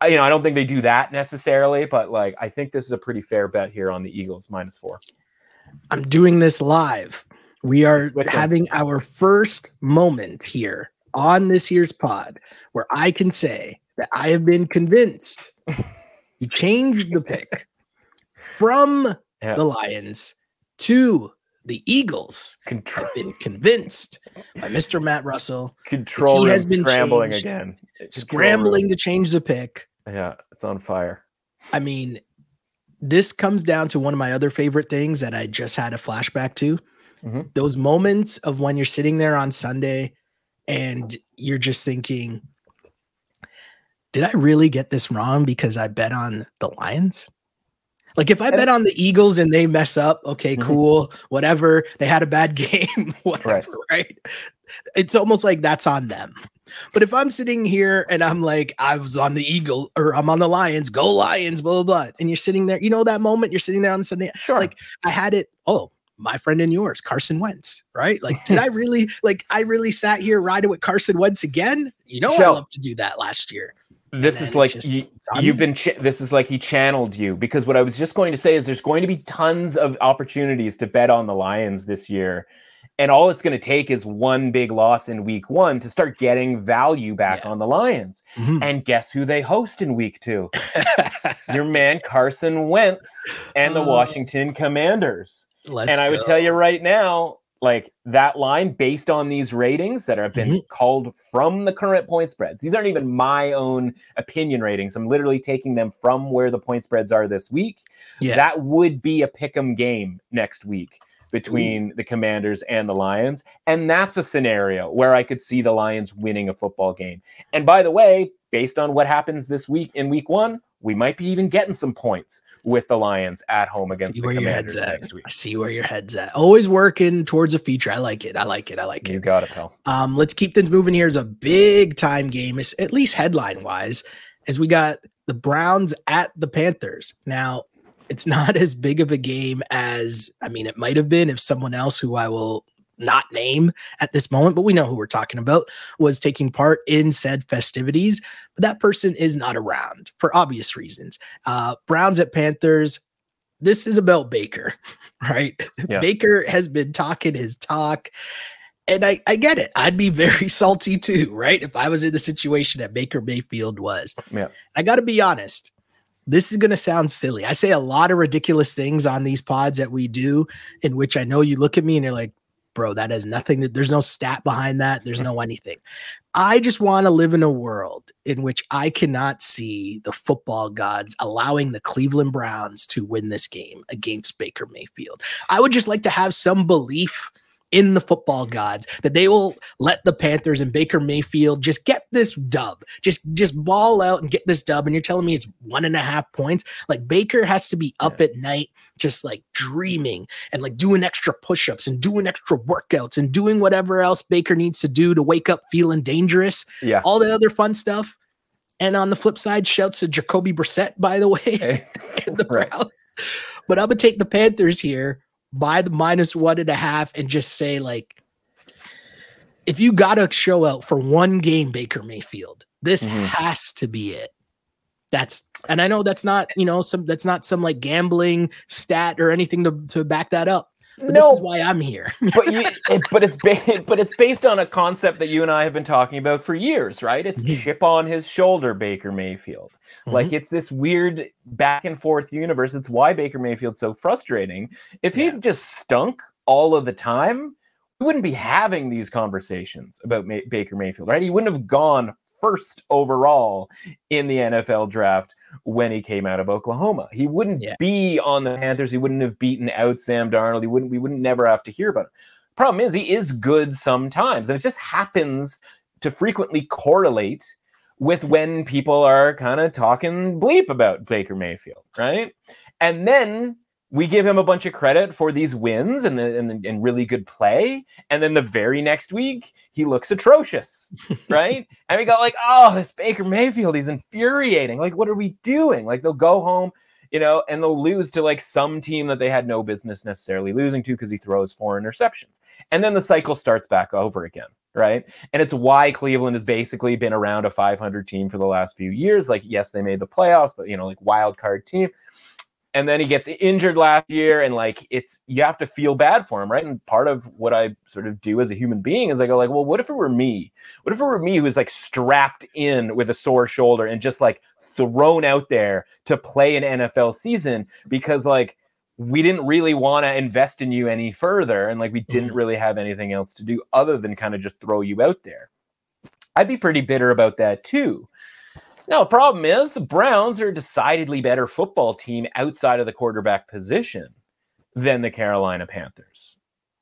I, you know, I don't think they do that necessarily, but like I think this is a pretty fair bet here on the Eagles minus four. I'm doing this live. We are having our first moment here on this year's pod where I can say that I have been convinced. you changed the pick from yeah. the Lions to the Eagles. Control. I've been convinced by Mr. Matt Russell. Control he has been scrambling changed, again. scrambling to change the pick. Yeah, it's on fire. I mean, this comes down to one of my other favorite things that I just had a flashback to. Mm-hmm. Those moments of when you're sitting there on Sunday and you're just thinking, did I really get this wrong because I bet on the Lions? Like if I bet on the Eagles and they mess up, okay, mm-hmm. cool, whatever. They had a bad game, whatever, right. right? It's almost like that's on them. But if I'm sitting here and I'm like, I was on the Eagle or I'm on the Lions, go Lions, blah, blah, blah. And you're sitting there, you know, that moment you're sitting there on the Sunday. Sure. Like I had it, oh, my friend and yours, Carson Wentz, right? Like, did I really, like, I really sat here riding with Carson Wentz again? You know, I love to do that last year this is like just, you, have been ch- this is like he channeled you because what i was just going to say is there's going to be tons of opportunities to bet on the lions this year and all it's going to take is one big loss in week one to start getting value back yeah. on the lions mm-hmm. and guess who they host in week two your man carson wentz and the oh. washington commanders Let's and i go. would tell you right now like that line based on these ratings that have been mm-hmm. called from the current point spreads. These aren't even my own opinion ratings. I'm literally taking them from where the point spreads are this week. Yeah. That would be a pick 'em game next week between Ooh. the Commanders and the Lions. And that's a scenario where I could see the Lions winning a football game. And by the way, based on what happens this week in week one, we might be even getting some points with the Lions at home against see the Commanders next week. I see where your head's at. Always working towards a feature. I like it. I like it. I like it. You got it, pal. Um, let's keep things moving. Here's a big time game, at least headline wise, as we got the Browns at the Panthers. Now, it's not as big of a game as I mean, it might have been if someone else who I will not name at this moment, but we know who we're talking about, was taking part in said festivities. But that person is not around for obvious reasons. Uh, Browns at Panthers. This is about Baker, right? Yeah. Baker has been talking his talk. And I, I get it. I'd be very salty too, right? If I was in the situation that Baker Mayfield was. Yeah. I got to be honest this is going to sound silly. I say a lot of ridiculous things on these pods that we do, in which I know you look at me and you're like, bro, that has nothing to, there's no stat behind that. There's mm-hmm. no anything. I just want to live in a world in which I cannot see the football gods allowing the Cleveland Browns to win this game against Baker Mayfield. I would just like to have some belief in the football gods that they will let the Panthers and Baker Mayfield just get this dub, just just ball out and get this dub. And you're telling me it's one and a half points? Like Baker has to be up yeah. at night, just like dreaming and like doing extra push-ups and doing extra workouts and doing whatever else Baker needs to do to wake up feeling dangerous. Yeah, all that other fun stuff. And on the flip side, shouts to Jacoby Brissett, by the way, hey. the right. But I'm gonna take the Panthers here buy the minus one and a half and just say like if you gotta show out for one game baker mayfield this mm-hmm. has to be it that's and i know that's not you know some that's not some like gambling stat or anything to, to back that up but no, this is why i'm here but you, it, but it's ba- but it's based on a concept that you and i have been talking about for years right it's mm-hmm. chip on his shoulder baker mayfield Mm-hmm. Like it's this weird back and forth universe. It's why Baker Mayfield's so frustrating. If yeah. he just stunk all of the time, we wouldn't be having these conversations about May- Baker Mayfield, right? He wouldn't have gone first overall in the NFL draft when he came out of Oklahoma. He wouldn't yeah. be on the Panthers. He wouldn't have beaten out Sam Darnold. He wouldn't. We wouldn't never have to hear about it. Problem is, he is good sometimes, and it just happens to frequently correlate with when people are kind of talking bleep about Baker Mayfield, right? And then we give him a bunch of credit for these wins and, the, and, and really good play. And then the very next week, he looks atrocious, right? and we go like, oh, this Baker Mayfield, he's infuriating. Like, what are we doing? Like, they'll go home, you know, and they'll lose to like some team that they had no business necessarily losing to because he throws four interceptions. And then the cycle starts back over again, right? And it's why Cleveland has basically been around a 500 team for the last few years. Like, yes, they made the playoffs, but, you know, like wild card team and then he gets injured last year and like it's you have to feel bad for him right? And part of what i sort of do as a human being is i go like well what if it were me? What if it were me who was like strapped in with a sore shoulder and just like thrown out there to play an nfl season because like we didn't really want to invest in you any further and like we didn't mm-hmm. really have anything else to do other than kind of just throw you out there? I'd be pretty bitter about that too now, the problem is the Browns are a decidedly better football team outside of the quarterback position than the Carolina Panthers,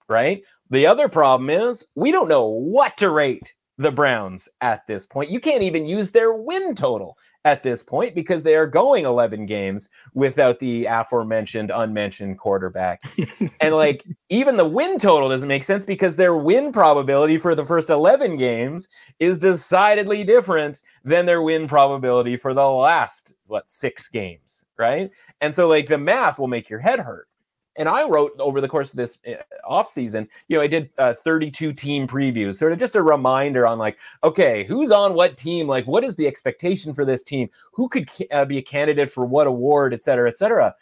right? The other problem is we don't know what to rate the Browns at this point. You can't even use their win total at this point because they are going 11 games without the aforementioned unmentioned quarterback. and like even the win total doesn't make sense because their win probability for the first 11 games is decidedly different than their win probability for the last what 6 games, right? And so like the math will make your head hurt and I wrote over the course of this eh, off season, you know, I did uh, 32 team previews, sort of just a reminder on like, okay, who's on what team? Like, what is the expectation for this team? Who could uh, be a candidate for what award, et cetera, et cetera.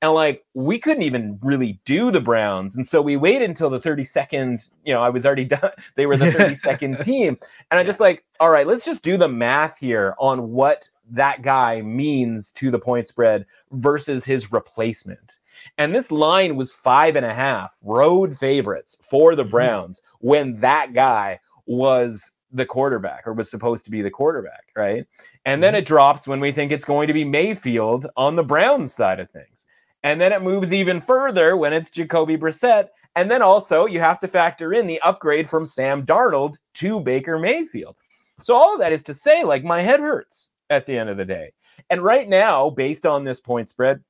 And like, we couldn't even really do the Browns. And so we waited until the 32nd, you know, I was already done. They were the 32nd team. And I just like, all right, let's just do the math here on what that guy means to the point spread versus his replacement. And this line was five and a half road favorites for the mm-hmm. Browns when that guy was the quarterback or was supposed to be the quarterback, right? And then mm-hmm. it drops when we think it's going to be Mayfield on the Browns side of things. And then it moves even further when it's Jacoby Brissett. And then also you have to factor in the upgrade from Sam Darnold to Baker Mayfield. So all of that is to say, like, my head hurts at the end of the day. And right now, based on this point spread,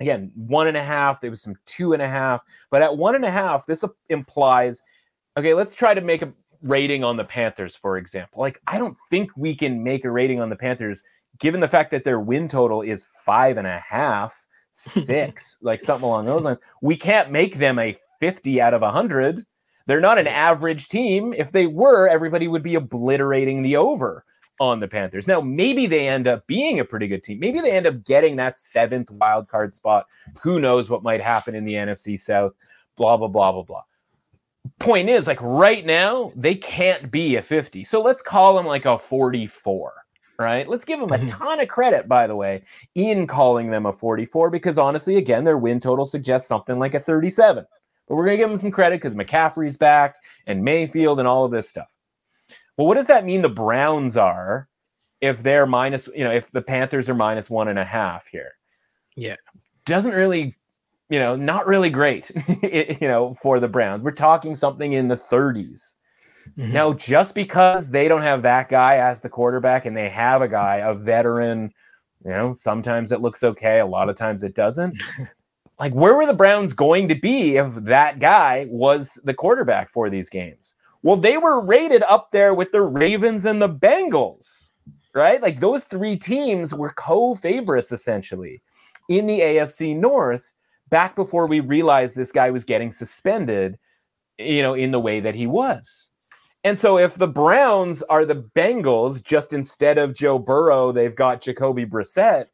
again, one and a half, there was some two and a half, but at one and a half, this implies, okay, let's try to make a rating on the Panthers, for example. Like, I don't think we can make a rating on the Panthers given the fact that their win total is five and a half, six, like something along those lines. We can't make them a 50 out of 100. They're not an average team. If they were, everybody would be obliterating the over on the Panthers. Now, maybe they end up being a pretty good team. Maybe they end up getting that seventh wild card spot. Who knows what might happen in the NFC South? Blah, blah, blah, blah, blah. Point is, like right now, they can't be a 50. So let's call them like a 44, right? Let's give them a ton of credit, by the way, in calling them a 44, because honestly, again, their win total suggests something like a 37. But we're going to give them some credit because McCaffrey's back and Mayfield and all of this stuff. Well, what does that mean the Browns are if they're minus, you know, if the Panthers are minus one and a half here? Yeah. Doesn't really, you know, not really great, you know, for the Browns. We're talking something in the 30s. Mm-hmm. Now, just because they don't have that guy as the quarterback and they have a guy, a veteran, you know, sometimes it looks okay, a lot of times it doesn't. like, where were the Browns going to be if that guy was the quarterback for these games? Well, they were rated up there with the Ravens and the Bengals, right? Like those three teams were co favorites essentially in the AFC North back before we realized this guy was getting suspended, you know, in the way that he was. And so if the Browns are the Bengals, just instead of Joe Burrow, they've got Jacoby Brissett.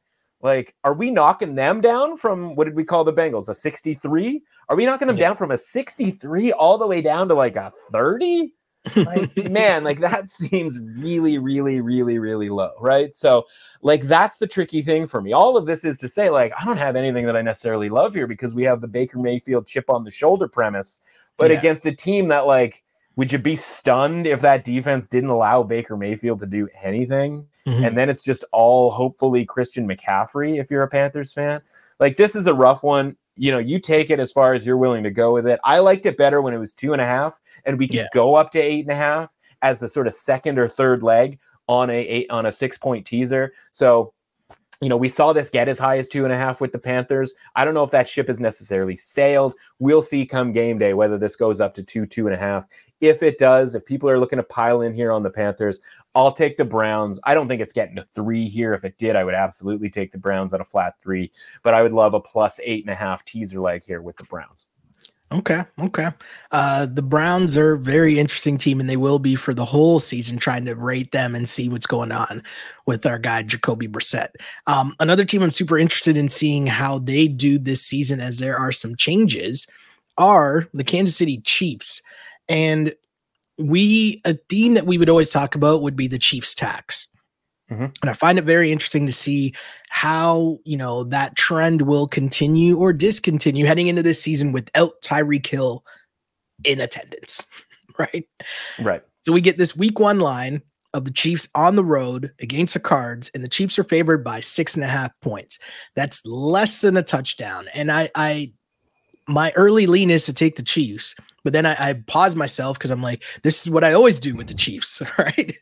Like, are we knocking them down from what did we call the Bengals? A 63? Are we knocking them yeah. down from a 63 all the way down to like a 30? Like, man, like that seems really, really, really, really low, right? So, like, that's the tricky thing for me. All of this is to say, like, I don't have anything that I necessarily love here because we have the Baker Mayfield chip on the shoulder premise, but yeah. against a team that, like, would you be stunned if that defense didn't allow Baker Mayfield to do anything? Mm-hmm. And then it's just all hopefully Christian McCaffrey if you're a Panthers fan. Like, this is a rough one you know, you take it as far as you're willing to go with it. I liked it better when it was two and a half, and we could yeah. go up to eight and a half as the sort of second or third leg on a eight, on a six point teaser. So you know, we saw this get as high as two and a half with the Panthers. I don't know if that ship has necessarily sailed. We'll see come game day whether this goes up to two, two and a half. If it does, if people are looking to pile in here on the Panthers, I'll take the Browns. I don't think it's getting to three here. If it did, I would absolutely take the Browns at a flat three, but I would love a plus eight and a half teaser leg here with the Browns. Okay. Okay. Uh, the Browns are a very interesting team, and they will be for the whole season, trying to rate them and see what's going on with our guy Jacoby Brissett. Um, another team I'm super interested in seeing how they do this season, as there are some changes, are the Kansas City Chiefs. And we a theme that we would always talk about would be the Chiefs tax. Mm-hmm. And I find it very interesting to see how, you know, that trend will continue or discontinue heading into this season without Tyreek Hill in attendance. Right. Right. So we get this week one line of the Chiefs on the road against the Cards, and the Chiefs are favored by six and a half points. That's less than a touchdown. And I, I, my early lean is to take the Chiefs, but then I, I pause myself because I'm like, this is what I always do with the Chiefs, right?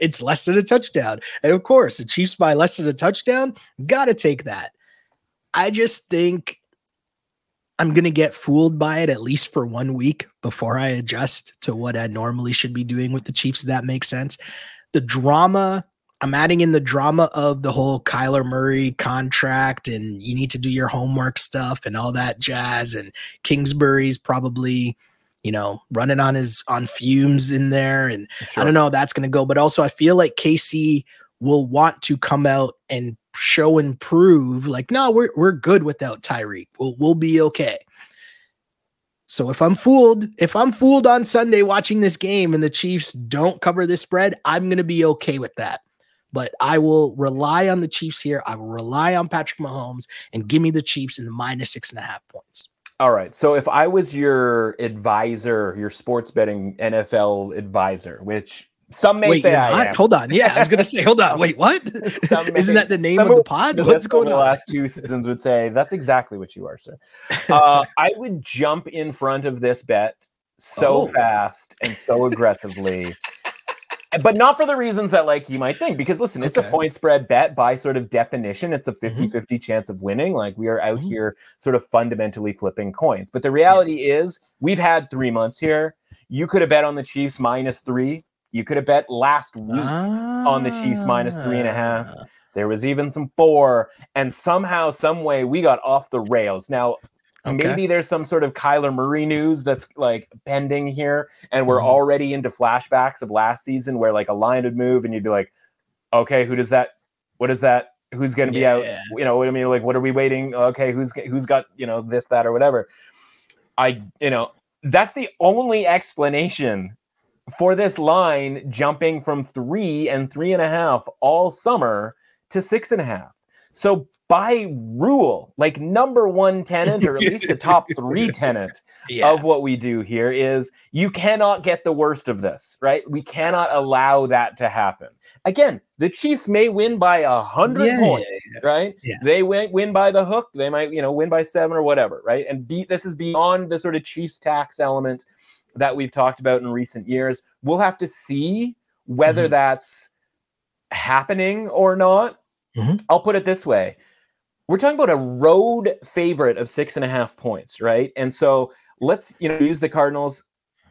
it's less than a touchdown. And of course, the Chiefs by less than a touchdown, got to take that. I just think I'm going to get fooled by it at least for one week before I adjust to what I normally should be doing with the Chiefs. That makes sense. The drama, I'm adding in the drama of the whole Kyler Murray contract and you need to do your homework stuff and all that jazz. And Kingsbury's probably you know, running on his on fumes in there. And sure. I don't know how that's going to go. But also, I feel like KC will want to come out and show and prove like, no, we're we're good without Tyreek. We'll we'll be okay. So if I'm fooled, if I'm fooled on Sunday watching this game and the Chiefs don't cover this spread, I'm going to be okay with that. But I will rely on the Chiefs here. I will rely on Patrick Mahomes and give me the Chiefs in the minus six and a half points. All right. So if I was your advisor, your sports betting NFL advisor, which some may Wait, say I am. Hold on. Yeah, I was gonna say, hold on. Wait, what? Isn't that the name of the pod? What's going on? The last two seasons would say that's exactly what you are, sir. Uh, I would jump in front of this bet so oh. fast and so aggressively but not for the reasons that like you might think because listen it's okay. a point spread bet by sort of definition it's a 50 mm-hmm. 50 chance of winning like we are out mm-hmm. here sort of fundamentally flipping coins but the reality yeah. is we've had three months here you could have bet on the chiefs minus three you could have bet last week ah. on the chiefs minus three and a half ah. there was even some four and somehow some way we got off the rails now Okay. Maybe there's some sort of Kyler Murray news that's like pending here, and we're mm-hmm. already into flashbacks of last season where like a line would move, and you'd be like, okay, who does that? What is that? Who's going to yeah. be out? You know, I mean, like, what are we waiting? Okay, who's who's got you know this, that, or whatever? I, you know, that's the only explanation for this line jumping from three and three and a half all summer to six and a half. So by rule, like number one tenant, or at least the top three tenant yeah. of what we do here is you cannot get the worst of this, right? We cannot allow that to happen. Again, the Chiefs may win by a hundred yeah, points, yeah, right? They win win by the hook. They might, you know, win by seven or whatever, right? And beat this is beyond the sort of Chiefs tax element that we've talked about in recent years. We'll have to see whether mm-hmm. that's happening or not. Mm-hmm. I'll put it this way we're talking about a road favorite of six and a half points, right? And so let's you know use the Cardinals.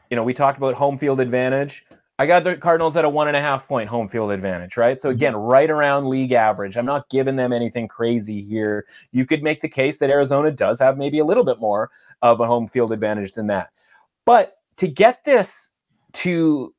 You know, we talked about home field advantage. I got the Cardinals at a one and a half point home field advantage, right? So mm-hmm. again, right around league average. I'm not giving them anything crazy here. You could make the case that Arizona does have maybe a little bit more of a home field advantage than that. But to get this to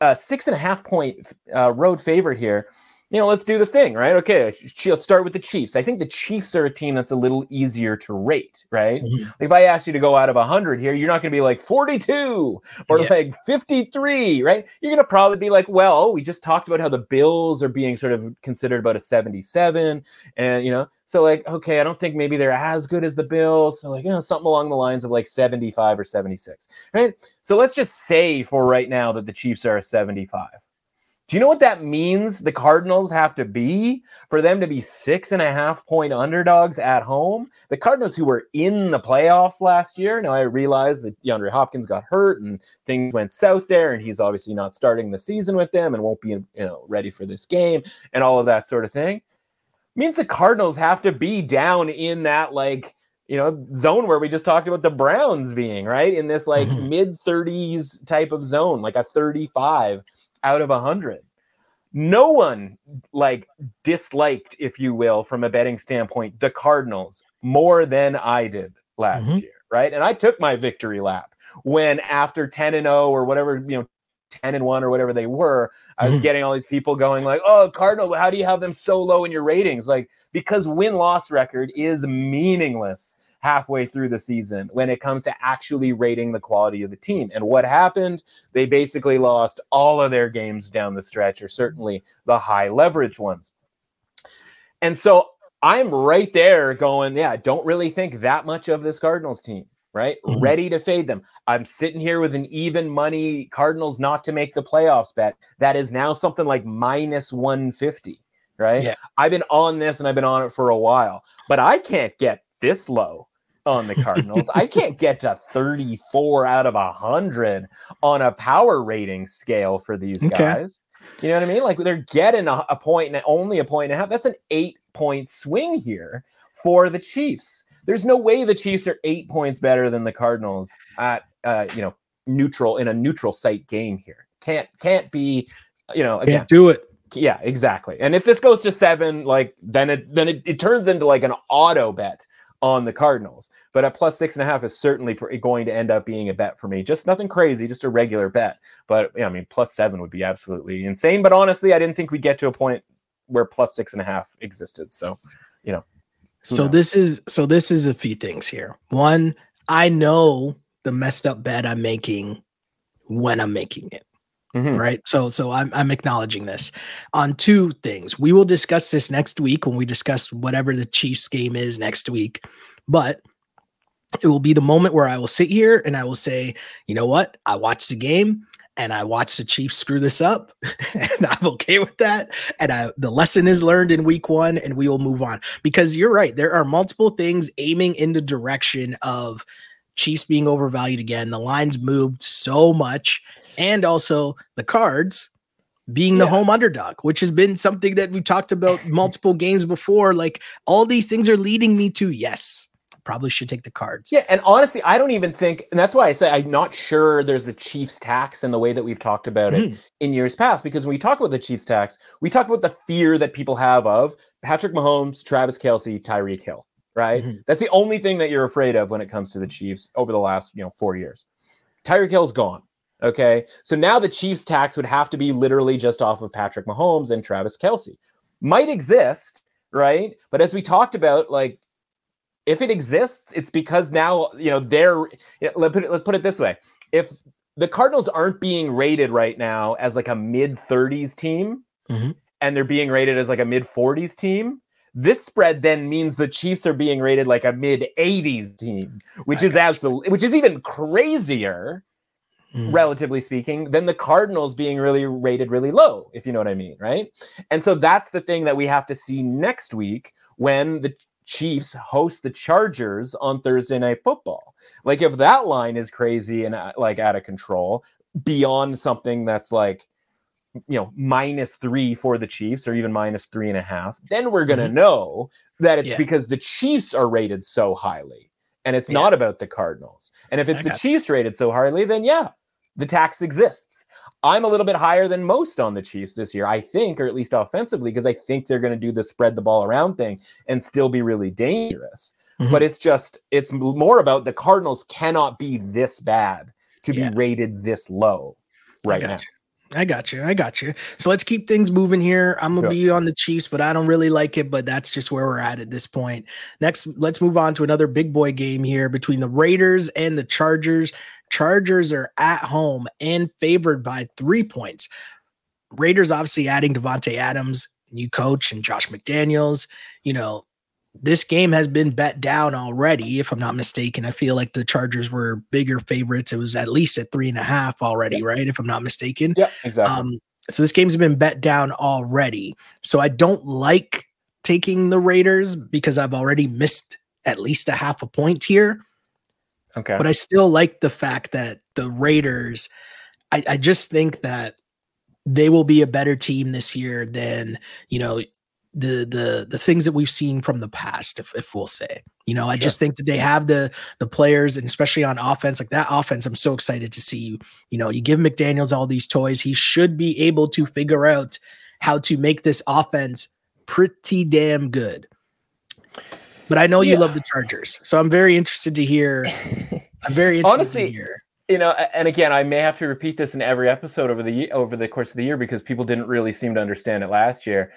a six and a half point uh, road favorite here, you know, let's do the thing, right? Okay, let's start with the Chiefs. I think the Chiefs are a team that's a little easier to rate, right? Mm-hmm. If I asked you to go out of 100 here, you're not going to be like 42 or yeah. like 53, right? You're going to probably be like, well, we just talked about how the Bills are being sort of considered about a 77. And, you know, so like, okay, I don't think maybe they're as good as the Bills. So like, you know, something along the lines of like 75 or 76, right? So let's just say for right now that the Chiefs are a 75 do you know what that means the Cardinals have to be for them to be six and a half point underdogs at home? The Cardinals, who were in the playoffs last year, now I realize that DeAndre Hopkins got hurt and things went south there, and he's obviously not starting the season with them and won't be you know ready for this game and all of that sort of thing. means the Cardinals have to be down in that like you know zone where we just talked about the Browns being right in this like mm-hmm. mid 30s type of zone, like a 35 out of 100. No one like disliked, if you will, from a betting standpoint, the Cardinals more than I did last mm-hmm. year, right? And I took my victory lap when after 10 and 0 or whatever, you know, 10 and 1 or whatever they were, I was mm-hmm. getting all these people going like, "Oh, Cardinal, how do you have them so low in your ratings?" Like because win-loss record is meaningless halfway through the season when it comes to actually rating the quality of the team. And what happened? They basically lost all of their games down the stretch or certainly the high leverage ones. And so I'm right there going, yeah, don't really think that much of this Cardinals team right? Mm-hmm. Ready to fade them. I'm sitting here with an even money Cardinals not to make the playoffs bet. That is now something like minus 150, right? Yeah. I've been on this and I've been on it for a while, but I can't get this low on the Cardinals. I can't get to 34 out of 100 on a power rating scale for these okay. guys. You know what I mean? Like they're getting a, a point and only a point and a half. That's an eight point swing here for the Chiefs. There's no way the Chiefs are eight points better than the Cardinals at uh, you know neutral in a neutral site game here. Can't can't be you know again, can't do it. Yeah, exactly. And if this goes to seven, like then it then it, it turns into like an auto bet on the Cardinals. But at plus six and a half is certainly going to end up being a bet for me. Just nothing crazy, just a regular bet. But yeah, I mean, plus seven would be absolutely insane. But honestly, I didn't think we'd get to a point where plus six and a half existed. So, you know, so this is so this is a few things here. One, I know the messed up bet I'm making when I'm making it. Mm-hmm. Right. So so I'm I'm acknowledging this. On two things. We will discuss this next week when we discuss whatever the Chiefs game is next week. But it will be the moment where I will sit here and I will say, you know what? I watched the game and I watched the Chiefs screw this up, and I'm okay with that. And I, the lesson is learned in week one, and we will move on because you're right. There are multiple things aiming in the direction of Chiefs being overvalued again. The lines moved so much, and also the cards being the yeah. home underdog, which has been something that we've talked about multiple games before. Like all these things are leading me to yes, probably should take the cards. Yeah, and honestly, I don't even think, and that's why I say I'm not sure there's a Chiefs tax in the way that we've talked about mm-hmm. it in years past. Because when we talk about the Chiefs tax, we talk about the fear that people have of Patrick Mahomes, Travis Kelce, Tyreek Hill. Right, mm-hmm. that's the only thing that you're afraid of when it comes to the Chiefs over the last you know four years. Tyreek Hill's gone. Okay, so now the Chiefs tax would have to be literally just off of Patrick Mahomes and Travis Kelce. Might exist, right? But as we talked about, like if it exists, it's because now you know they're. Let's put it, let's put it this way: if the Cardinals aren't being rated right now as like a mid 30s team, mm-hmm. and they're being rated as like a mid 40s team, this spread then means the Chiefs are being rated like a mid 80s team, which I is absolutely, which is even crazier, mm. relatively speaking, than the Cardinals being really rated really low, if you know what I mean, right? And so that's the thing that we have to see next week when the Chiefs host the Chargers on Thursday Night Football. Like if that line is crazy and uh, like out of control beyond something that's like you know minus three for the Chiefs or even minus three and a half, then we're gonna mm-hmm. know that it's yeah. because the Chiefs are rated so highly and it's yeah. not about the Cardinals. And if it's I the Chiefs you. rated so highly, then yeah, the tax exists. I'm a little bit higher than most on the Chiefs this year, I think, or at least offensively, because I think they're going to do the spread the ball around thing and still be really dangerous. Mm-hmm. But it's just, it's more about the Cardinals cannot be this bad to yeah. be rated this low right now. You. I got you. I got you. So let's keep things moving here. I'm gonna be on the Chiefs, but I don't really like it. But that's just where we're at at this point. Next, let's move on to another big boy game here between the Raiders and the Chargers. Chargers are at home and favored by three points. Raiders obviously adding Davante Adams, new coach, and Josh McDaniels. You know, this game has been bet down already, if I'm not mistaken. I feel like the Chargers were bigger favorites. It was at least at three and a half already, yeah. right? If I'm not mistaken. Yeah, exactly. Um, so this game's been bet down already. So I don't like taking the Raiders because I've already missed at least a half a point here. Okay. But I still like the fact that the Raiders, I, I just think that they will be a better team this year than, you know, the the the things that we've seen from the past if, if we'll say you know i sure. just think that they have the the players and especially on offense like that offense i'm so excited to see you you know you give mcdaniels all these toys he should be able to figure out how to make this offense pretty damn good but i know yeah. you love the chargers so i'm very interested to hear i'm very interested Honestly, to hear you know and again i may have to repeat this in every episode over the over the course of the year because people didn't really seem to understand it last year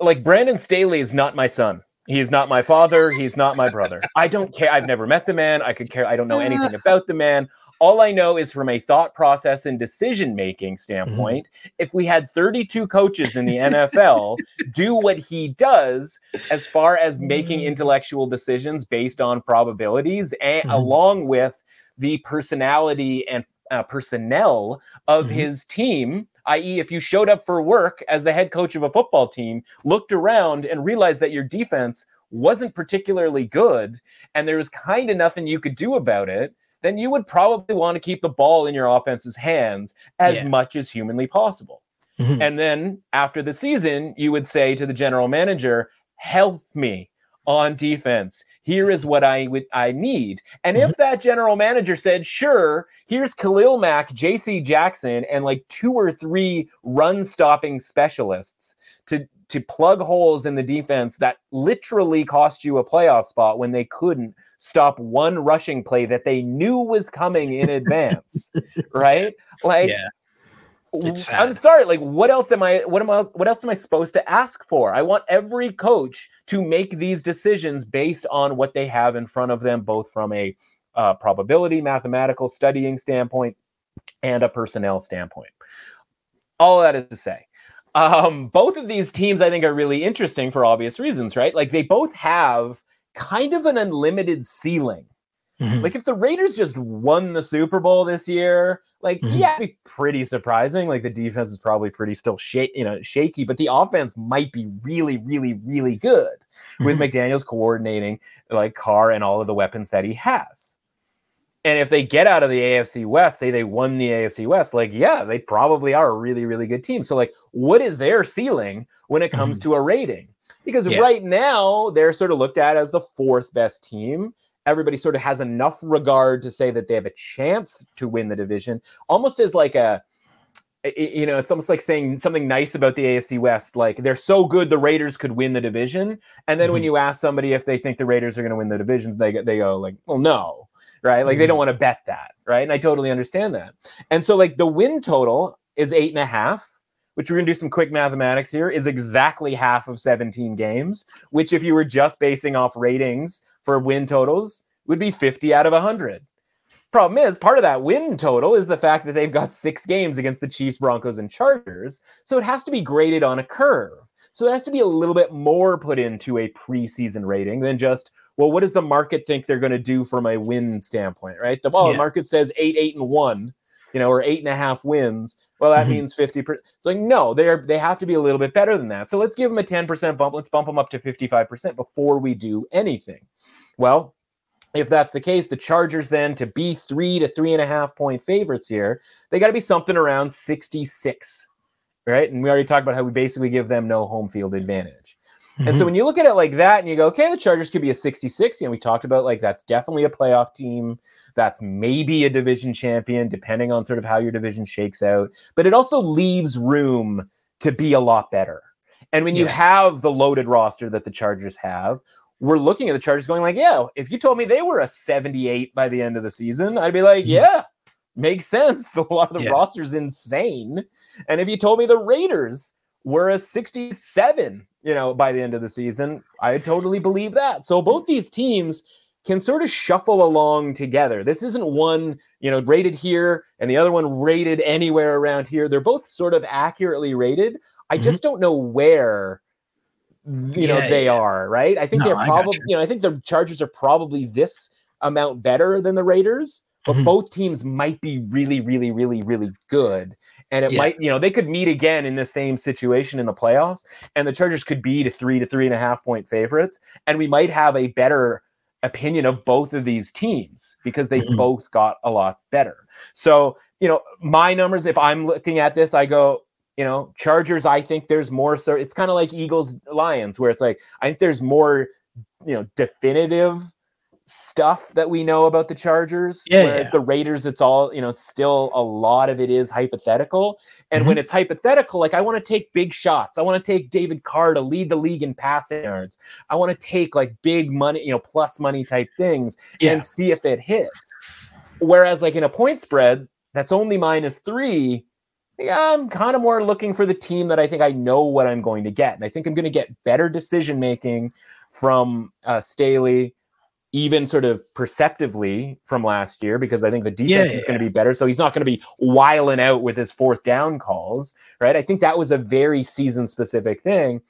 like Brandon Staley is not my son. He's not my father. He's not my brother. I don't care. I've never met the man. I could care. I don't know anything about the man. All I know is from a thought process and decision making mm-hmm. standpoint, mm-hmm. if we had 32 coaches in the NFL do what he does as far as making mm-hmm. intellectual decisions based on probabilities, and mm-hmm. along with the personality and uh, personnel of mm-hmm. his team, i.e., if you showed up for work as the head coach of a football team, looked around and realized that your defense wasn't particularly good and there was kind of nothing you could do about it, then you would probably want to keep the ball in your offense's hands as yeah. much as humanly possible. Mm-hmm. And then after the season, you would say to the general manager, help me on defense. Here is what I would I need. And if mm-hmm. that general manager said, "Sure, here's Khalil Mack, J.C. Jackson, and like two or three run stopping specialists to to plug holes in the defense that literally cost you a playoff spot when they couldn't stop one rushing play that they knew was coming in advance, right? Like yeah. I'm sorry. Like, what else am I? What am I? What else am I supposed to ask for? I want every coach to make these decisions based on what they have in front of them, both from a uh, probability, mathematical studying standpoint, and a personnel standpoint. All that is to say, um, both of these teams I think are really interesting for obvious reasons, right? Like, they both have kind of an unlimited ceiling Mm-hmm. Like if the Raiders just won the Super Bowl this year, like mm-hmm. yeah, it'd be pretty surprising. Like the defense is probably pretty still shake, you know, shaky, but the offense might be really, really, really good mm-hmm. with McDaniels coordinating like Carr and all of the weapons that he has. And if they get out of the AFC West, say they won the AFC West, like yeah, they probably are a really, really good team. So like, what is their ceiling when it comes mm-hmm. to a rating? Because yeah. right now they're sort of looked at as the fourth best team everybody sort of has enough regard to say that they have a chance to win the division, almost as like a you know, it's almost like saying something nice about the AFC West. Like they're so good, the Raiders could win the division. And then mm-hmm. when you ask somebody if they think the Raiders are going to win the divisions, they they go like, "Well, no," right? Like mm-hmm. they don't want to bet that, right? And I totally understand that. And so like the win total is eight and a half, which we're going to do some quick mathematics here, is exactly half of 17 games. Which if you were just basing off ratings for win totals would be 50 out of 100. Problem is, part of that win total is the fact that they've got six games against the Chiefs, Broncos, and Chargers. So it has to be graded on a curve. So there has to be a little bit more put into a preseason rating than just, well, what does the market think they're going to do from a win standpoint, right? The, well, yeah. the market says eight, eight, and one, you know, or eight and a half wins. Well, that mm-hmm. means 50 percent. It's like, no, they're they have to be a little bit better than that. So let's give them a 10% bump. Let's bump them up to 55% before we do anything. Well, if that's the case, the Chargers then to be three to three and a half point favorites here, they got to be something around 66, right? And we already talked about how we basically give them no home field advantage. Mm-hmm. And so mm-hmm. when you look at it like that and you go, okay, the Chargers could be a 66, and we talked about like that's definitely a playoff team. That's maybe a division champion, depending on sort of how your division shakes out. But it also leaves room to be a lot better. And when yeah. you have the loaded roster that the Chargers have, we're looking at the Chargers going like, yeah, if you told me they were a 78 by the end of the season, I'd be like, mm-hmm. yeah, makes sense. A lot of the yeah. roster's insane. And if you told me the Raiders were a 67, you know, by the end of the season, I totally believe that. So both these teams can sort of shuffle along together. This isn't one, you know, rated here and the other one rated anywhere around here. They're both sort of accurately rated. I mm-hmm. just don't know where you yeah, know they yeah. are right i think no, they're probably you. you. know i think the chargers are probably this amount better than the raiders but mm-hmm. both teams might be really really really really good and it yeah. might you know they could meet again in the same situation in the playoffs and the chargers could be to three to three and a half point favorites and we might have a better opinion of both of these teams because they mm-hmm. both got a lot better so you know my numbers if i'm looking at this i go you know, Chargers, I think there's more. So it's kind of like Eagles, Lions, where it's like, I think there's more, you know, definitive stuff that we know about the Chargers. Yeah, Whereas yeah. the Raiders, it's all, you know, still a lot of it is hypothetical. And Mm-hmm. when it's hypothetical, like I want to take big shots. I want to take David Carr to lead the league in passing yards. I want to take like big money, you know, plus money type things Yeah. and see if it hits. Whereas like in a point spread, that's only minus three. Yeah, I'm kind of more looking for the team that I think I know what I'm going to get. And I think I'm going to get better decision making from uh, Staley, even sort of perceptively from last year, because I think the defense Yeah, is going to be better. So he's not going to be wiling out with his fourth down calls, right? I think that was a very season specific thing.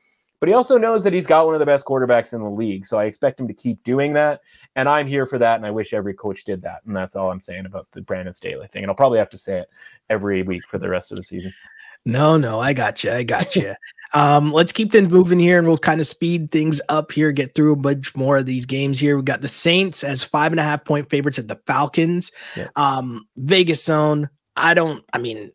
But he also knows that he's got one of the best quarterbacks in the league. So I expect him to keep doing that. And I'm here for that. And I wish every coach did that. And that's all I'm saying about the Brandon Staley thing. And I'll probably have to say it every week for the rest of the season. No, no, I got you. I got you. um, let's keep things moving here, and we'll kind of speed things up here. Get through a bunch more of these games here. We got the Saints as five and a half point favorites at the Falcons. Yeah. Um, Vegas zone. I don't. I mean,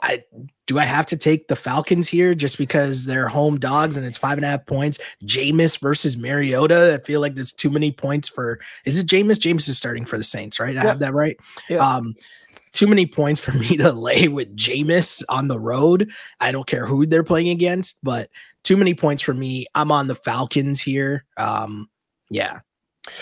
I do. I have to take the Falcons here just because they're home dogs and it's five and a half points. Jameis versus Mariota. I feel like there's too many points for. Is it Jameis? Jameis is starting for the Saints, right? I Yeah. have that right. Yeah. Um, too many points for me to lay with Jameis on the road. I don't care who they're playing against, but too many points for me. I'm on the Falcons here. Um, yeah.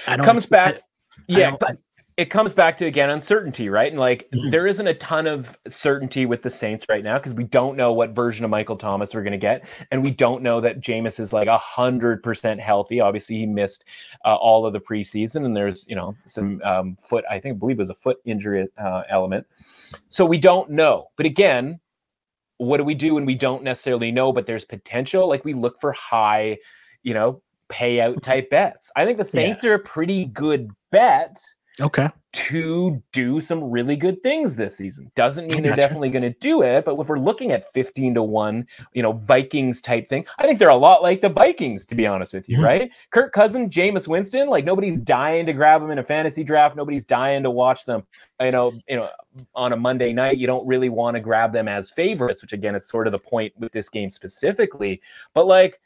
I don't Comes back. I Yeah. I- it comes back to again uncertainty, right? And like Mhm. there isn't a ton of certainty with the Saints right now because we don't know what version of Michael Thomas we're going to get, and we don't know that Jameis is like a hundred percent healthy. Obviously, he missed uh, all of the preseason, and there's you know some um, foot. I think I believe it was a foot injury uh, element, so we don't know. But again, what do we do when we don't necessarily know? But there's potential. Like we look for high, you know, payout type bets. I think the Yeah. Saints are a pretty good bet okay. to do some really good things this season. Doesn't mean they're gotcha. definitely going to do it, but if we're looking at 15 to 1, you know, Vikings type thing, I think they're a lot like the Vikings, to be honest with you, right? Kirk Cousin, Jameis Winston, like nobody's dying to grab them in a fantasy draft. Nobody's dying to watch them, you know, you know, on a Monday night. You don't really want to grab them as favorites, which again is sort of the point with this game specifically. But like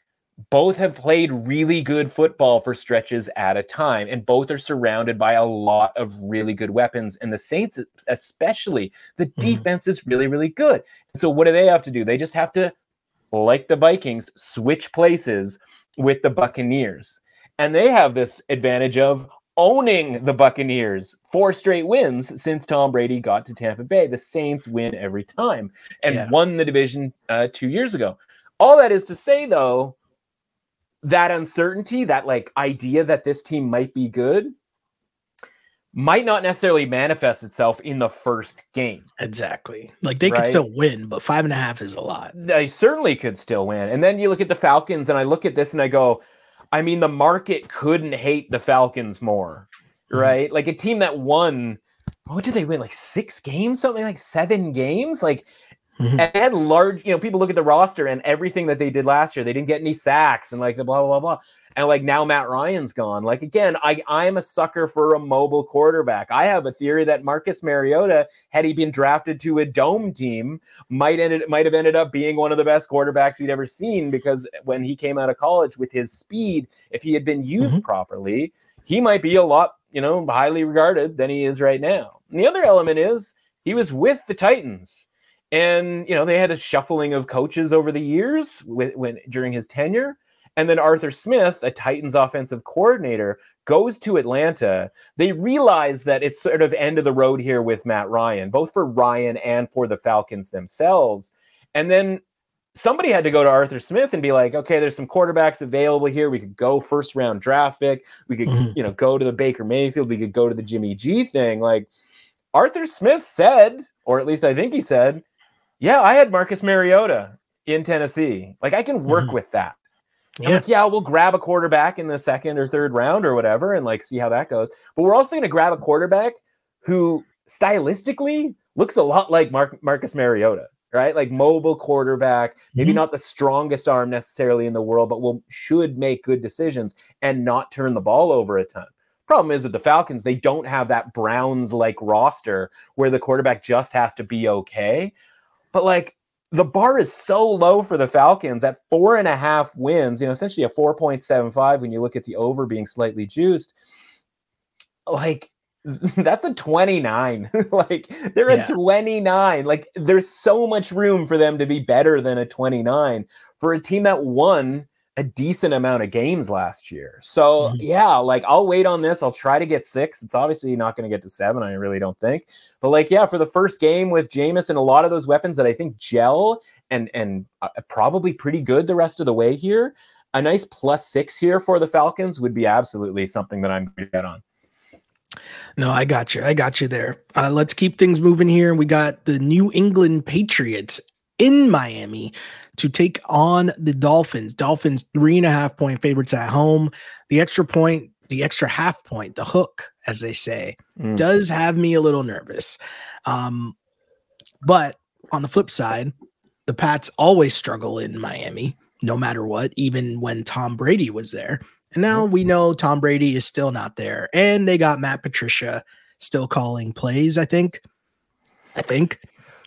both have played really good football for stretches at a time, and both are surrounded by a lot of really good weapons. And the Saints, especially, the Mhm. defense is really, really good. And so, what do they have to do? They just have to, like the Vikings, switch places with the Buccaneers. And they have this advantage of owning the Buccaneers. Four straight wins since Tom Brady got to Tampa Bay. The Saints win every time and Yeah. won the division uh, two years ago. All that is to say, though, that uncertainty, that like idea that this team might be good, might not necessarily manifest itself in the first game. Exactly. Like they could still win, but five and a half is a lot. They certainly could still win. And then you look at the Falcons, and I look at this and I go, I mean, the market couldn't hate the Falcons more, Mhm. right? Like a team that won, what did they win? Like six games, something like seven games? Like, Mhm. and they had large, you know, people look at the roster and everything that they did last year. They didn't get any sacks and like the blah, blah, blah, blah. And like now Matt Ryan's gone. Like again, I I'm a sucker for a mobile quarterback. I have a theory that Marcus Mariota, had he been drafted to a dome team, might ended might have ended up being one of the best quarterbacks we'd ever seen because when he came out of college with his speed, if he had been used properly, he might be a lot, you know, highly regarded than he is right now. And the other element is he was with the Titans. And you know, they had a shuffling of coaches over the years with, when during his tenure. And then Arthur Smith, a Titans offensive coordinator, goes to Atlanta. They realize that it's sort of end of the road here with Matt Ryan, both for Ryan and for the Falcons themselves. And then somebody had to go to Arthur Smith and be like, okay, there's some quarterbacks available here. We could go first round draft pick. We could, Mhm. you know, go to the Baker Mayfield. We could go to the Jimmy G thing. Like Arthur Smith said, or at least I think he said, yeah, I had Marcus Mariota in Tennessee. Like I can work Mhm. with that. Yeah. like, yeah, we'll grab a quarterback in the second or third round or whatever and like see how that goes. But we're also going to grab a quarterback who stylistically looks a lot like Mark, Marcus Mariota, right? Like mobile quarterback, maybe Mhm. not the strongest arm necessarily in the world, but will should make good decisions and not turn the ball over a ton. Problem is with the Falcons, they don't have that Browns like roster where the quarterback just has to be okay. But like the bar is so low for the Falcons at four and a half wins, you know, essentially a 4.75 when you look at the over being slightly juiced. Like, that's a 29. like, they're yeah. a 29. Like, there's so much room for them to be better than a 29 for a team that won a decent amount of games last year. So mm-hmm. yeah, like I'll wait on this. I'll try to get six. It's obviously not going to get to seven. I really don't think. But like yeah, for the first game with Jameis and a lot of those weapons that I think gel and and uh, probably pretty good the rest of the way here. A nice plus six here for the Falcons would be absolutely something that I'm going to get on. No, I got you. I got you there. Uh, let's keep things moving here. And we got the New England Patriots in Miami to take on the Dolphins. Dolphins three and a half point favorites at home. The extra point, the extra half point, the hook, as they say, mm. does have me a little nervous. Um, but on the flip side, the Pats always struggle in Miami, no matter what, even when Tom Brady was there. And now we know Tom Brady is still not there. And they got Matt Patricia still calling plays, I think. I think.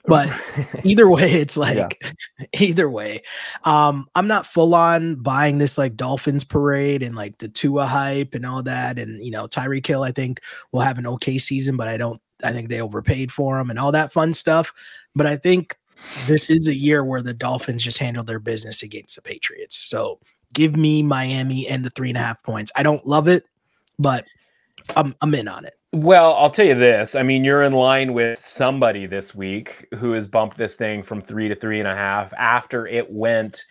But either way, it's like yeah. either way. Um, I'm not full on buying this like Dolphins parade and like the Tua hype and all that. And you know, Tyreek Hill, I think will have an okay season, but I don't I think they overpaid for him and all that fun stuff. But I think this is a year where the Dolphins just handled their business against the Patriots. So give me Miami and the three and a half points. I don't love it, but I'm I'm in on it. Well, I'll tell you this. I mean, you're in line with somebody this week who has bumped this thing from three to three and a half after it went,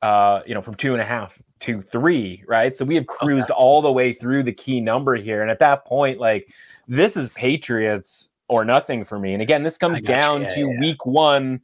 uh, you know, from two and a half to three, right? So we have cruised okay. all the way through the key number here. And at that point, like, this is Patriots or nothing for me. And again, this comes down yeah, to yeah. week one.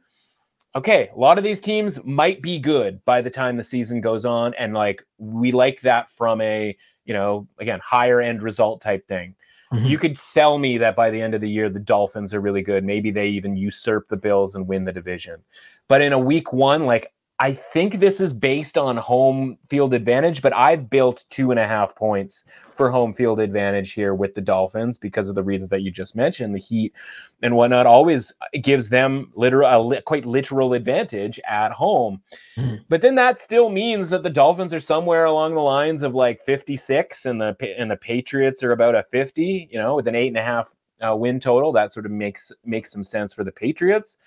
Okay, a lot of these teams might be good by the time the season goes on. And like, we like that from a, you know, again, higher end result type thing. Mm-hmm. You could sell me that by the end of the year, the Dolphins are really good. Maybe they even usurp the Bills and win the division. But in a week one, like I think this is based on home field advantage, but I've built two and a half points for home field advantage here with the Dolphins because of the reasons that you just mentioned. The heat and whatnot always gives them literal, a quite literal advantage at home. Mm-hmm. But then that still means that the Dolphins are somewhere along the lines of like 56, and the and the Patriots are about a 50. You know, with an eight and a half uh, win total, that sort of makes makes some sense for the Patriots.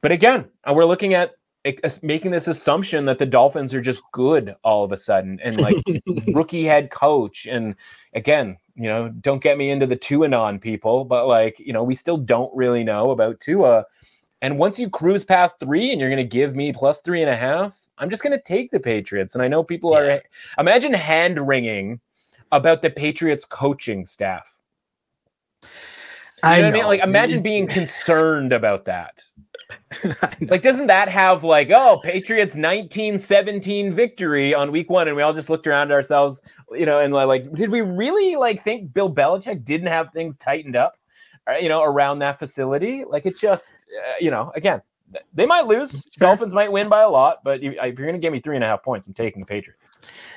But again, uh, we're looking at Uh, making this assumption that the Dolphins are just good all of a sudden and like rookie head coach. And again, you know, don't get me into the Tuanon people, but like, you know, we still don't really know about Tua. And once you cruise past three and you're going to give me plus three and a half, I'm just going to take the Patriots. And I know people yeah. are, imagine hand wringing about the Patriots coaching staff. You know I, know. I mean? Like, imagine being concerned about that. like, doesn't that have like, oh, Patriots 1917 victory on week one? And we all just looked around at ourselves, you know, and like, did we really like think Bill Belichick didn't have things tightened up, uh, you know, around that facility? Like, it just, uh, you know, again, they might lose. Dolphins might win by a lot, but if you're going to give me three and a half points, I'm taking the Patriots.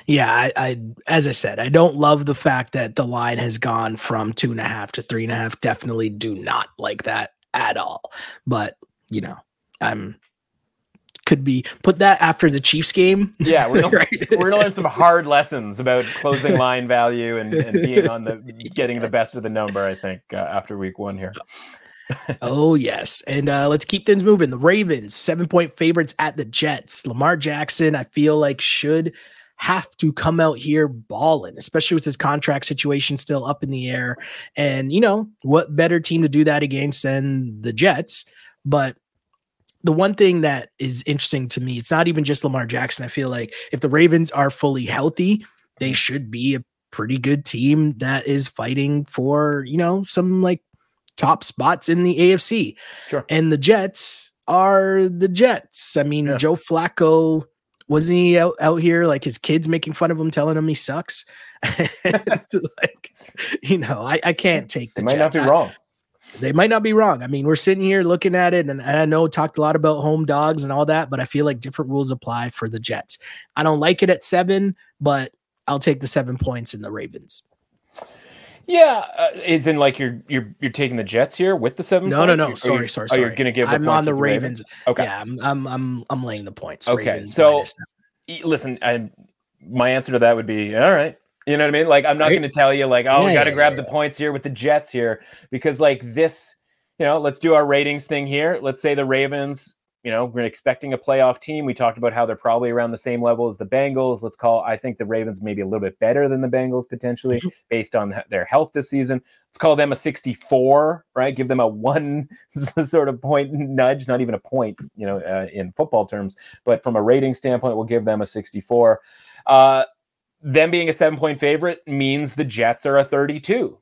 Yeah, I, I, as I said, I don't love the fact that the line has gone from two and a half to three and a half. Definitely do not like that at all. But you know, I'm could be put that after the Chiefs game. Yeah, we're gonna, right? we're gonna learn some hard lessons about closing line value and, and being on the getting the best of the number. I think uh, after week one here. oh yes, and uh, let's keep things moving. The Ravens seven point favorites at the Jets. Lamar Jackson, I feel like should have to come out here balling, especially with his contract situation still up in the air. And you know what better team to do that against than the Jets? But the one thing that is interesting to me, it's not even just Lamar Jackson. I feel like if the Ravens are fully healthy, they mm-hmm. should be a pretty good team that is fighting for, you know, some like top spots in the AFC. Sure. And the Jets are the Jets. I mean, yeah. Joe Flacco wasn't he out, out here like his kids making fun of him, telling him he sucks? like, you know, I, I can't take the might Jets. not be wrong. They might not be wrong. I mean, we're sitting here looking at it, and, and I know talked a lot about home dogs and all that, but I feel like different rules apply for the Jets. I don't like it at seven, but I'll take the seven points in the Ravens. Yeah, uh, it's in like you're you're you're taking the Jets here with the seven. No, no, no. Or sorry, you, sorry, Oh, sorry. you're gonna give. I'm on the with Ravens. Okay. Yeah, I'm I'm I'm I'm laying the points. Okay, Ravens so- Listen, I, my answer to that would be all right. You know what I mean? Like I'm not Right. going to tell you like, oh, we got to yeah, grab yeah, the points here with the Jets here because like this, you know, let's do our ratings thing here. Let's say the Ravens, you know, we're expecting a playoff team. We talked about how they're probably around the same level as the Bengals. Let's call I think the Ravens maybe a little bit better than the Bengals potentially based on their health this season. Let's call them a 64, right? Give them a one sort of point nudge, not even a point, you know, uh, in football terms, but from a rating standpoint, we'll give them a 64. Uh, them being a seven point favorite means the Jets are a 32.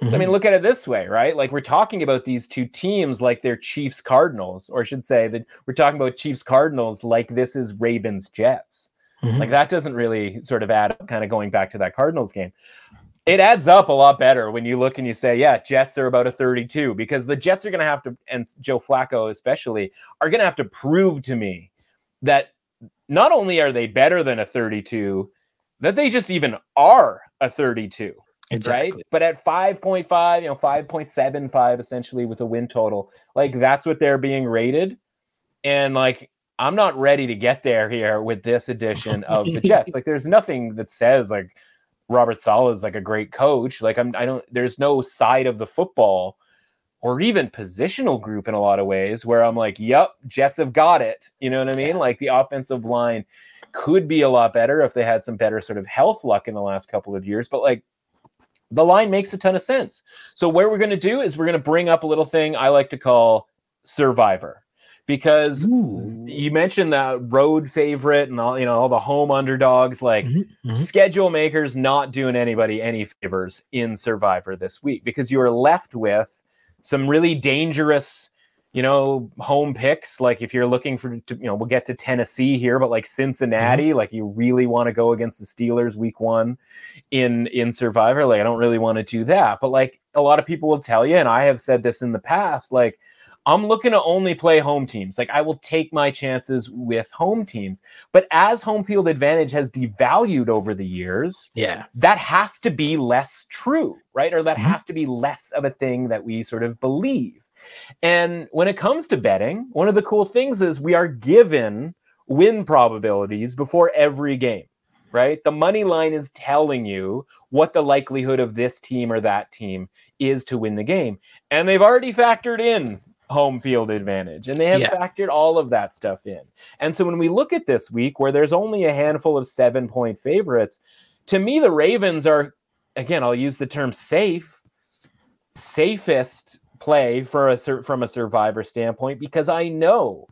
So, I Mm-hmm. mean, look at it this way, right? Like we're talking about these two teams like they're Chiefs Cardinals, or I should say that we're talking about Chiefs Cardinals like this is Ravens Jets. Mhm. Like that doesn't really sort of add up, kind of going back to that Cardinals game. It adds up a lot better when you look and you say, yeah, Jets are about a 32 because the Jets are going to have to, and Joe Flacco especially, are going to have to prove to me that not only are they better than a 32, that they just even are a 32 exactly. right? But at 5.5, you know, 5.75 essentially with a win total, like that's what they're being rated. And like, I'm not ready to get there here with this edition of the Jets. Like, there's nothing that says like Robert Saleh is like a great coach. Like, I'm, I don't, there's no side of the football or even positional group in a lot of ways where I'm like, yep, Jets have got it. You know what I mean? Yeah. Like, the offensive line could be a lot better if they had some better sort of health luck in the last couple of years. But like, the line makes a ton of sense. So what we're going to do is we're going to bring up a little thing I like to call Survivor, because Ooh. you mentioned that road favorite and all you know all the home underdogs. Like Mhm, mhm. schedule makers not doing anybody any favors in Survivor this week because you are left with some really dangerous. You know, home picks. Like if you're looking for, to, you know, we'll get to Tennessee here, but like Cincinnati, like you really want to go against the Steelers week one in in survivor like i don't really want to do that but like a lot of people will tell you and i have said this in the past like i'm looking to only play home teams like i will take my chances with home teams but as home field advantage has devalued over the years Yeah. that has to be less true right or that Mhm. has to be less of a thing that we sort of believe and when it comes to betting one of the cool things is we are given win probabilities before every game right? The money line is telling you what the likelihood of this team or that team is to win the game. And they've already factored in home field advantage and they have Yeah. factored all of that stuff in. And so when we look at this week where there's only a handful of seven point favorites, to me, the Ravens are, again, I'll use the term safe, safest play for a from a survivor standpoint because I know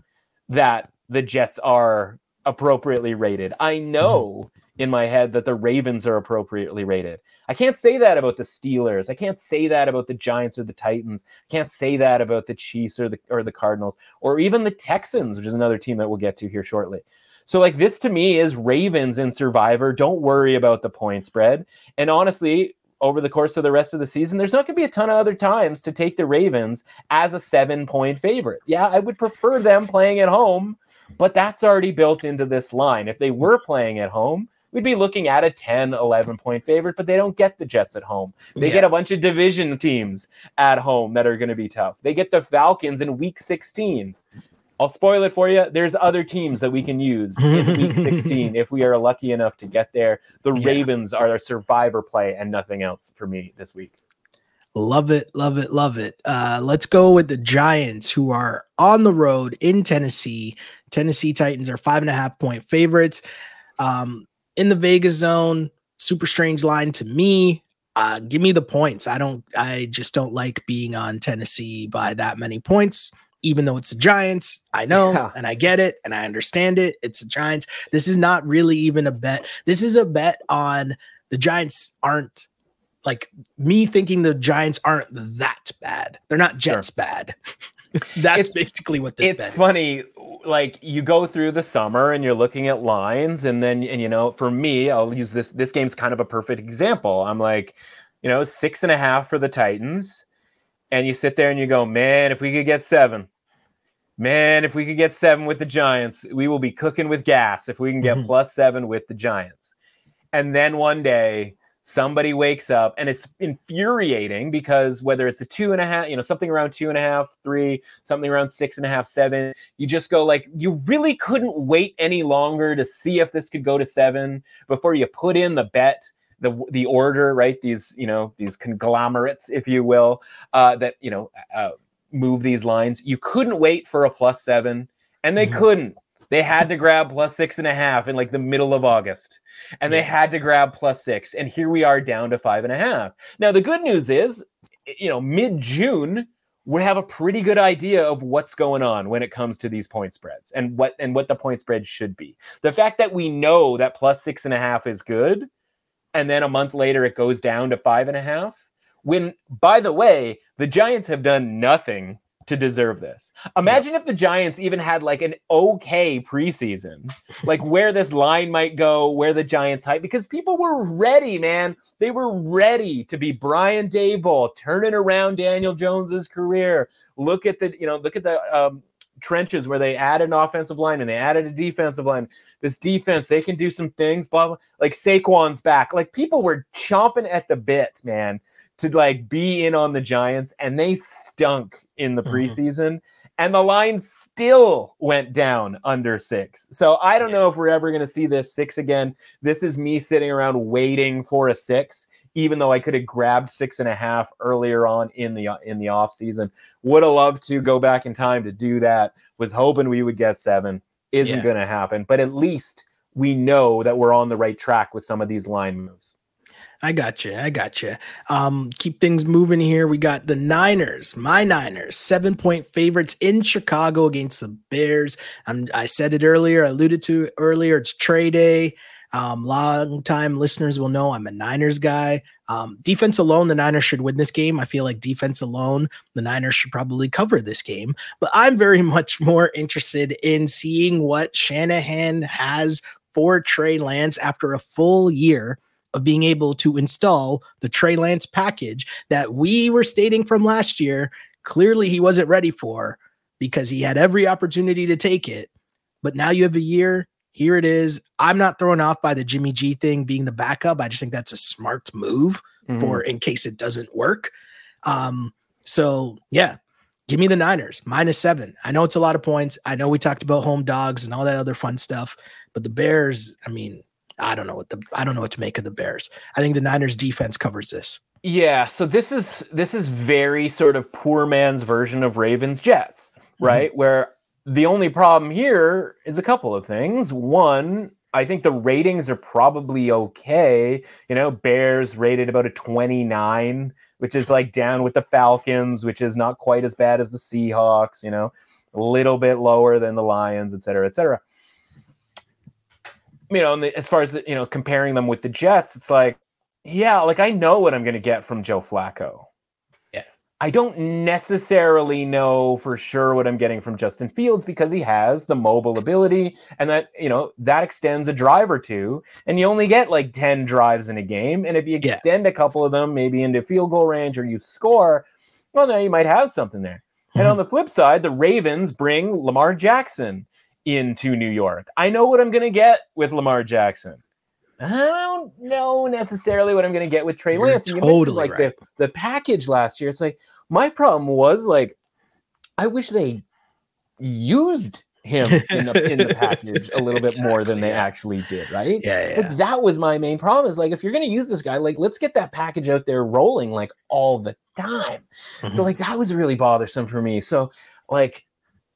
that the Jets are appropriately rated. I know mm-hmm. in my head that the Ravens are appropriately rated. I can't say that about the Steelers. I can't say that about the Giants or the Titans. I can't say that about the Chiefs or the or the Cardinals or even the Texans, which is another team that we'll get to here shortly. So like this to me is Ravens and Survivor. Don't worry about the point spread. And honestly, over the course of the rest of the season, there's not going to be a ton of other times to take the Ravens as a 7-point favorite. Yeah, I would prefer them playing at home, but that's already built into this line. If they were playing at home, we'd be looking at a 10, 11 point favorite, but they don't get the Jets at home. They Yeah. get a bunch of division teams at home that are going to be tough. They get the Falcons in week 16. I'll spoil it for you. There's other teams that we can use in week 16 if we are lucky enough to get there. The Yeah. Ravens are a survivor play and nothing else for me this week. Love it, love it, love it. Uh, let's go with the Giants, who are on the road in Tennessee. Tennessee Titans are five and a half point favorites. Um, in the Vegas zone, super strange line to me. Uh, give me the points. I don't, I just don't like being on Tennessee by that many points, even though it's the Giants. I know Yeah. and I get it and I understand it. It's the Giants. This is not really even a bet. This is a bet on the Giants aren't like me thinking the Giants aren't that bad. They're not Jets bad. That's It's- basically what this it's bet is. funny like you go through the summer and you're looking at lines and then and you know for me i'll use this this game's kind of a perfect example i'm like you know six and a half for the titans and you sit there and you go man if we could get seven man if we could get seven with the giants we will be cooking with gas if we can get plus seven with the giants. And then one day somebody wakes up and it's infuriating because whether it's a two and a half, you know, something around two and a half, three, something around six and a half, seven, you just go like, you really couldn't wait any longer to see if this could go to seven before you put in the bet the the order right? These you know these conglomerates if you will uh, that you know uh, move these lines you couldn't wait for a plus seven and they mm-hmm. couldn't they had to grab plus six and a half in like the middle of august and yeah. they had to grab plus six. And here we are down to five and a half. Now, the good news is, you know, mid June, we have a pretty good idea of what's going on when it comes to these point spreads and what and what the point spread should be. The fact that we know that plus six and a half is good, and then a month later it goes down to five and a half. When, by the way, the Giants have done nothing to deserve this. Imagine yeah. if the Giants even had like an okay preseason, like where this line might go, where the Giants hype, because people were ready, man. They were ready to be Brian Daboll turning around Daniel Jones's career. Look at the, you know, look at the um, trenches where they added an offensive line and they added a defensive line. This defense, they can do some things. Blah, blah. Like Saquon's back. Like people were chomping at the bit, man to like be in on the Giants, and they stunk in the mm-hmm. preseason. And the line still went down under six. So I don't yeah. know if we're ever going to see this six again. This is me sitting around waiting for a six, even though I could have grabbed six and a half earlier on in the in the off season. Would have loved to go back in time to do that. Was hoping we would get seven. Isn't yeah. going to happen. But at least we know that we're on the right track with some of these line moves. I got you. I got you. Um, keep things moving here. We got the Niners, my Niners, seven point favorites in Chicago against the Bears. I'm, I said it earlier, I alluded to earlier. It's trade day. Um, long time listeners will know I'm a Niners guy. Um, defense alone, the Niners should win this game. I feel like defense alone, the Niners should probably cover this game. But I'm very much more interested in seeing what Shanahan has for Trey Lance after a full year of being able to install the Trey Lance package that we were stating from last year. Clearly, he wasn't ready for because he had every opportunity to take it. But now you have a year. Here it is. I'm not thrown off by the Jimmy G thing being the backup. I just think that's a smart move mm-hmm. for in case it doesn't work. Um, so yeah, give me the Niners minus seven. I know it's a lot of points. I know we talked about home dogs and all that other fun stuff, but the Bears, I mean, I don't know what the I don't know what to make of the Bears. I think the Niners defense covers this. Yeah, so this is this is very sort of poor man's version of Ravens Jets, mm-hmm. right? Mm-hmm. Where the only problem here is a couple of things. One, I think the ratings are probably okay. You know, Bears rated about a 29, which is like down with the Falcons, which is not quite as bad as the Seahawks, you know, a little bit lower than the Lions, et cetera, et cetera you know, the, as far as the, you know, comparing them with the Jets, it's like, yeah, like I know what I'm going to get from Joe Flacco. Yeah. I don't necessarily know for sure what I'm getting from Justin Fields because he has the mobile ability and that, you know, that extends a drive or two and you only get like 10 drives in a game. And if you extend yeah. a couple of them maybe into field goal range or you score, well, now you might have something there. And mm-hmm. on the flip side, the Ravens bring Lamar Jackson into New York. I know what I'm going to get with Lamar Jackson. I don't know necessarily what I'm going to get with Trey You're Lance. You totally like right. the, the package last year. It's like my problem was like I wish they used him in the, in the package a little bit exactly, more than they yeah. actually did, right? Yeah, yeah. Like, that was my main problem. Is like if you're going to use this guy, like let's get that package out there rolling like all the time. Mm-hmm. So like that was really bothersome for me. So like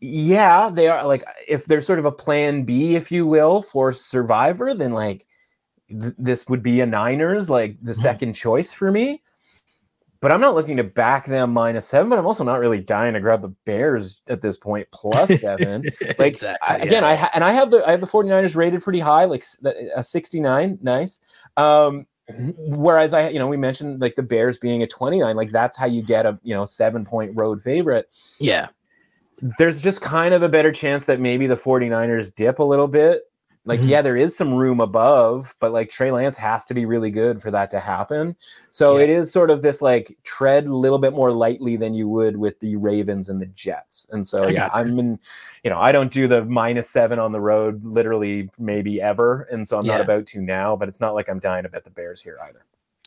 yeah, they are like if there's sort of a plan B, if you will, for Survivor, then like th- this would be a Niners, like the mm-hmm. second choice for me. But I'm not looking to back them minus seven, but I'm also not really dying to grab the Bears at this point plus seven. like exactly, I, again, yeah. I ha- and I have the I have the 49ers rated pretty high, like a 69, nice. Um, mm-hmm. whereas I, you know, we mentioned like the Bears being a 29, like that's how you get a you know seven point road favorite. Yeah there's just kind of a better chance that maybe the 49ers dip a little bit. Like, mm-hmm. yeah, there is some room above, but like Trey Lance has to be really good for that to happen. So yeah. it is sort of this like tread a little bit more lightly than you would with the Ravens and the Jets. And so, I yeah, I'm in, you know, I don't do the minus seven on the road literally maybe ever. And so I'm yeah. not about to now, but it's not like I'm dying to bet the Bears here either.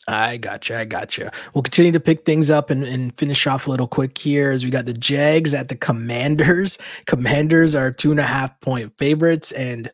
I gotcha. I gotcha. We'll continue to pick things up and, and finish off a little quick here as we got the Jags at the Commanders. Commanders are two and a half point favorites, and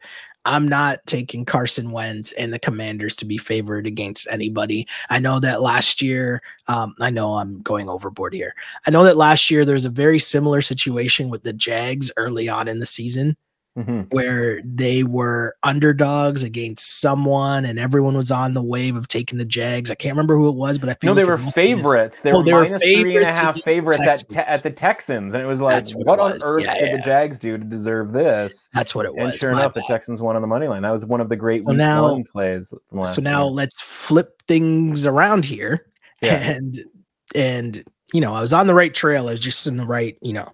I'm not taking Carson Wentz and the Commanders to be favored against anybody. I know that last year, um, I know I'm going overboard here. I know that last year there's a very similar situation with the Jags early on in the season mm-hmm. where they were underdogs against someone and everyone was on the wave of taking the Jags. I can't remember who it was, but I feel no, like they were favorites. They, oh, were they minus were three and a half favorites at, te- at the Texans. And it was like, what, what on earth yeah, did yeah. the Jags do to deserve this? That's what it was. And sure enough, bad. the Texans won on the money line. That was one of the great so now, plays. So now year. let's flip things around here. Yeah. And, and, you know, I was on the right trail. I was just in the right, you know,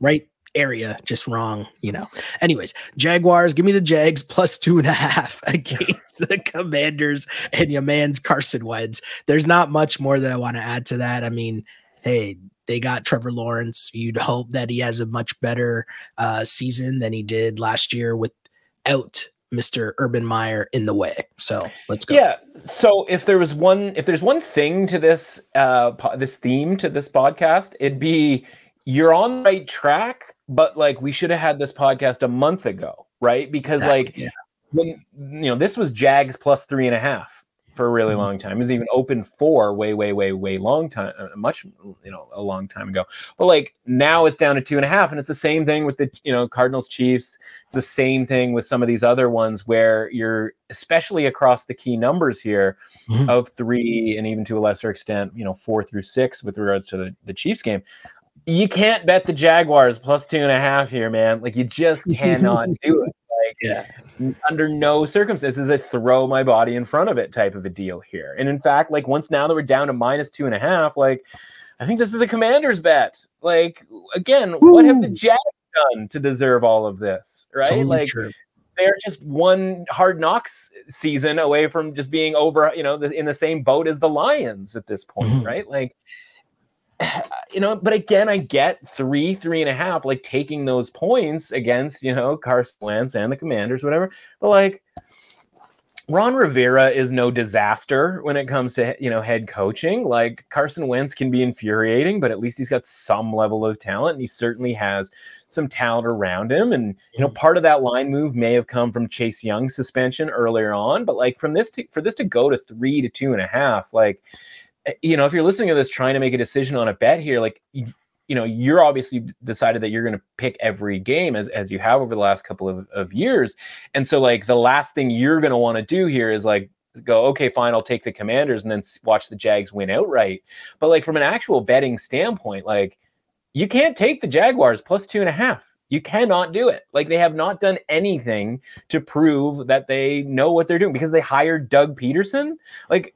right area just wrong, you know. Anyways, Jaguars, give me the Jags plus two and a half against the Commanders and your man's Carson Wentz. There's not much more that I want to add to that. I mean, hey, they got Trevor Lawrence. You'd hope that he has a much better uh, season than he did last year without Mr. Urban Meyer in the way. So let's go. Yeah. So if there was one, if there's one thing to this, uh, po- this theme to this podcast, it'd be you're on the right track, but like we should have had this podcast a month ago, right? Because exactly, like yeah. when you know this was Jags plus three and a half for a really mm-hmm. long time. It was even open for way, way, way, way long time, uh, much you know a long time ago. But like now it's down to two and a half, and it's the same thing with the you know Cardinals Chiefs. It's the same thing with some of these other ones where you're especially across the key numbers here mm-hmm. of three and even to a lesser extent, you know, four through six with regards to the, the Chiefs game you can't bet the Jaguars plus two and a half here, man. Like you just cannot do it. Like yeah. under no circumstances, I throw my body in front of it type of a deal here. And in fact, like once now that we're down to minus two and a half, like I think this is a commander's bet. Like again, Woo. what have the Jags done to deserve all of this? Right? Totally like true. they're just one hard knocks season away from just being over, you know, in the same boat as the Lions at this point, mm-hmm. right? Like you know, but again, I get three, three and a half, like taking those points against, you know, Carson Wentz and the Commanders, whatever. But like, Ron Rivera is no disaster when it comes to you know head coaching. Like Carson Wentz can be infuriating, but at least he's got some level of talent, and he certainly has some talent around him. And you know, mm-hmm. part of that line move may have come from Chase Young's suspension earlier on, but like from this to, for this to go to three to two and a half, like Eh, you know, if you're listening to this trying to make a decision on a bet here, like you, you know, you're obviously decided that you're going to pick every game as, as you have over the last couple of, of years. And so like the last thing you're going to want to do here is like go, okay, fine, I'll take the commanders and then watch the Jags win outright. But like from an actual betting standpoint, like you can't take the Jaguars plus two and a half. You cannot do it. Like they have not done anything to prove that they know what they're doing because they hired Doug Pederson. Like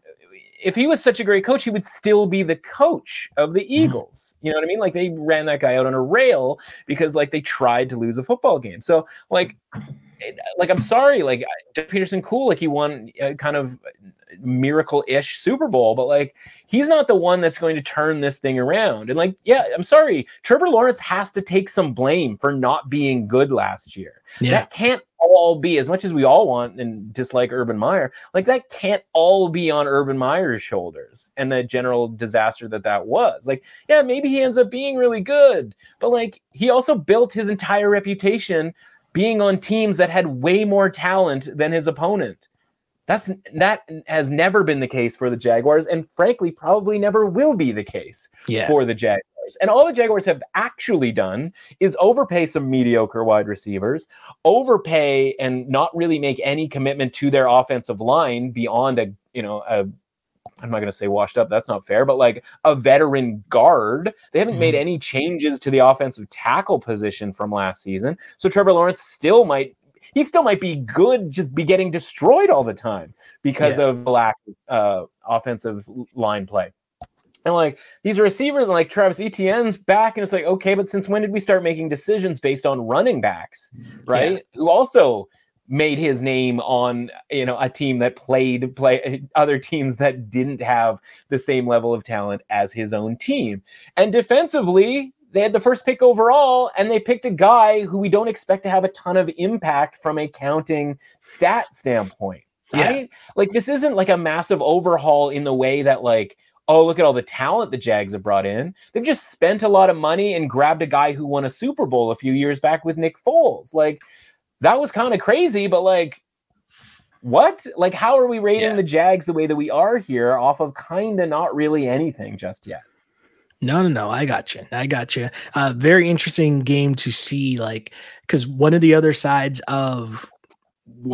if he was such a great coach, he would still be the coach of the mm-hmm. Eagles. You know what I mean? Like they ran that guy out on a rail because like they tried to lose a football game. So like, like I'm sorry, like Doug Pederson, cool, like he won uh, kind of miracle-ish Super Bowl, but like he's not the one that's going to turn this thing around. And like, yeah, I'm sorry, Trevor Lawrence has to take some blame for not being good last year. Yeah. That can't all be as much as we all want and dislike Urban Meyer. Like that can't all be on Urban Meyer's shoulders and the general disaster that that was. Like, yeah, maybe he ends up being really good, but like he also built his entire reputation being on teams that had way more talent than his opponent. That's that has never been the case for the Jaguars, and frankly, probably never will be the case yeah. for the Jaguars. And all the Jaguars have actually done is overpay some mediocre wide receivers, overpay and not really make any commitment to their offensive line beyond a you know a I'm not going to say washed up. That's not fair, but like a veteran guard, they haven't mm-hmm. made any changes to the offensive tackle position from last season. So Trevor Lawrence still might he still might be good, just be getting destroyed all the time because yeah. of lack of uh, offensive line play. And like these receivers, and like Travis Etienne's back, and it's like, okay, but since when did we start making decisions based on running backs, right? Yeah. Who also made his name on you know a team that played play other teams that didn't have the same level of talent as his own team. And defensively, they had the first pick overall, and they picked a guy who we don't expect to have a ton of impact from a counting stat standpoint. right? Yeah. Like this isn't like a massive overhaul in the way that like oh look at all the talent the Jags have brought in. They've just spent a lot of money and grabbed a guy who won a Super Bowl a few years back with Nick Foles. Like that was kind of crazy, but like what? Like how are we rating yeah. the Jags the way that we are here off of kind of not really anything just yet? No, no, no. I got you. I got you. Uh, very interesting game to see, like, because one of the other sides of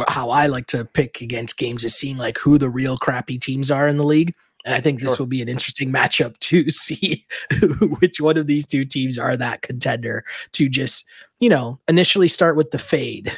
how I like to pick against games is seeing like who the real crappy teams are in the league. And I think this sure. will be an interesting matchup to see which one of these two teams are that contender to just, you know, initially start with the fade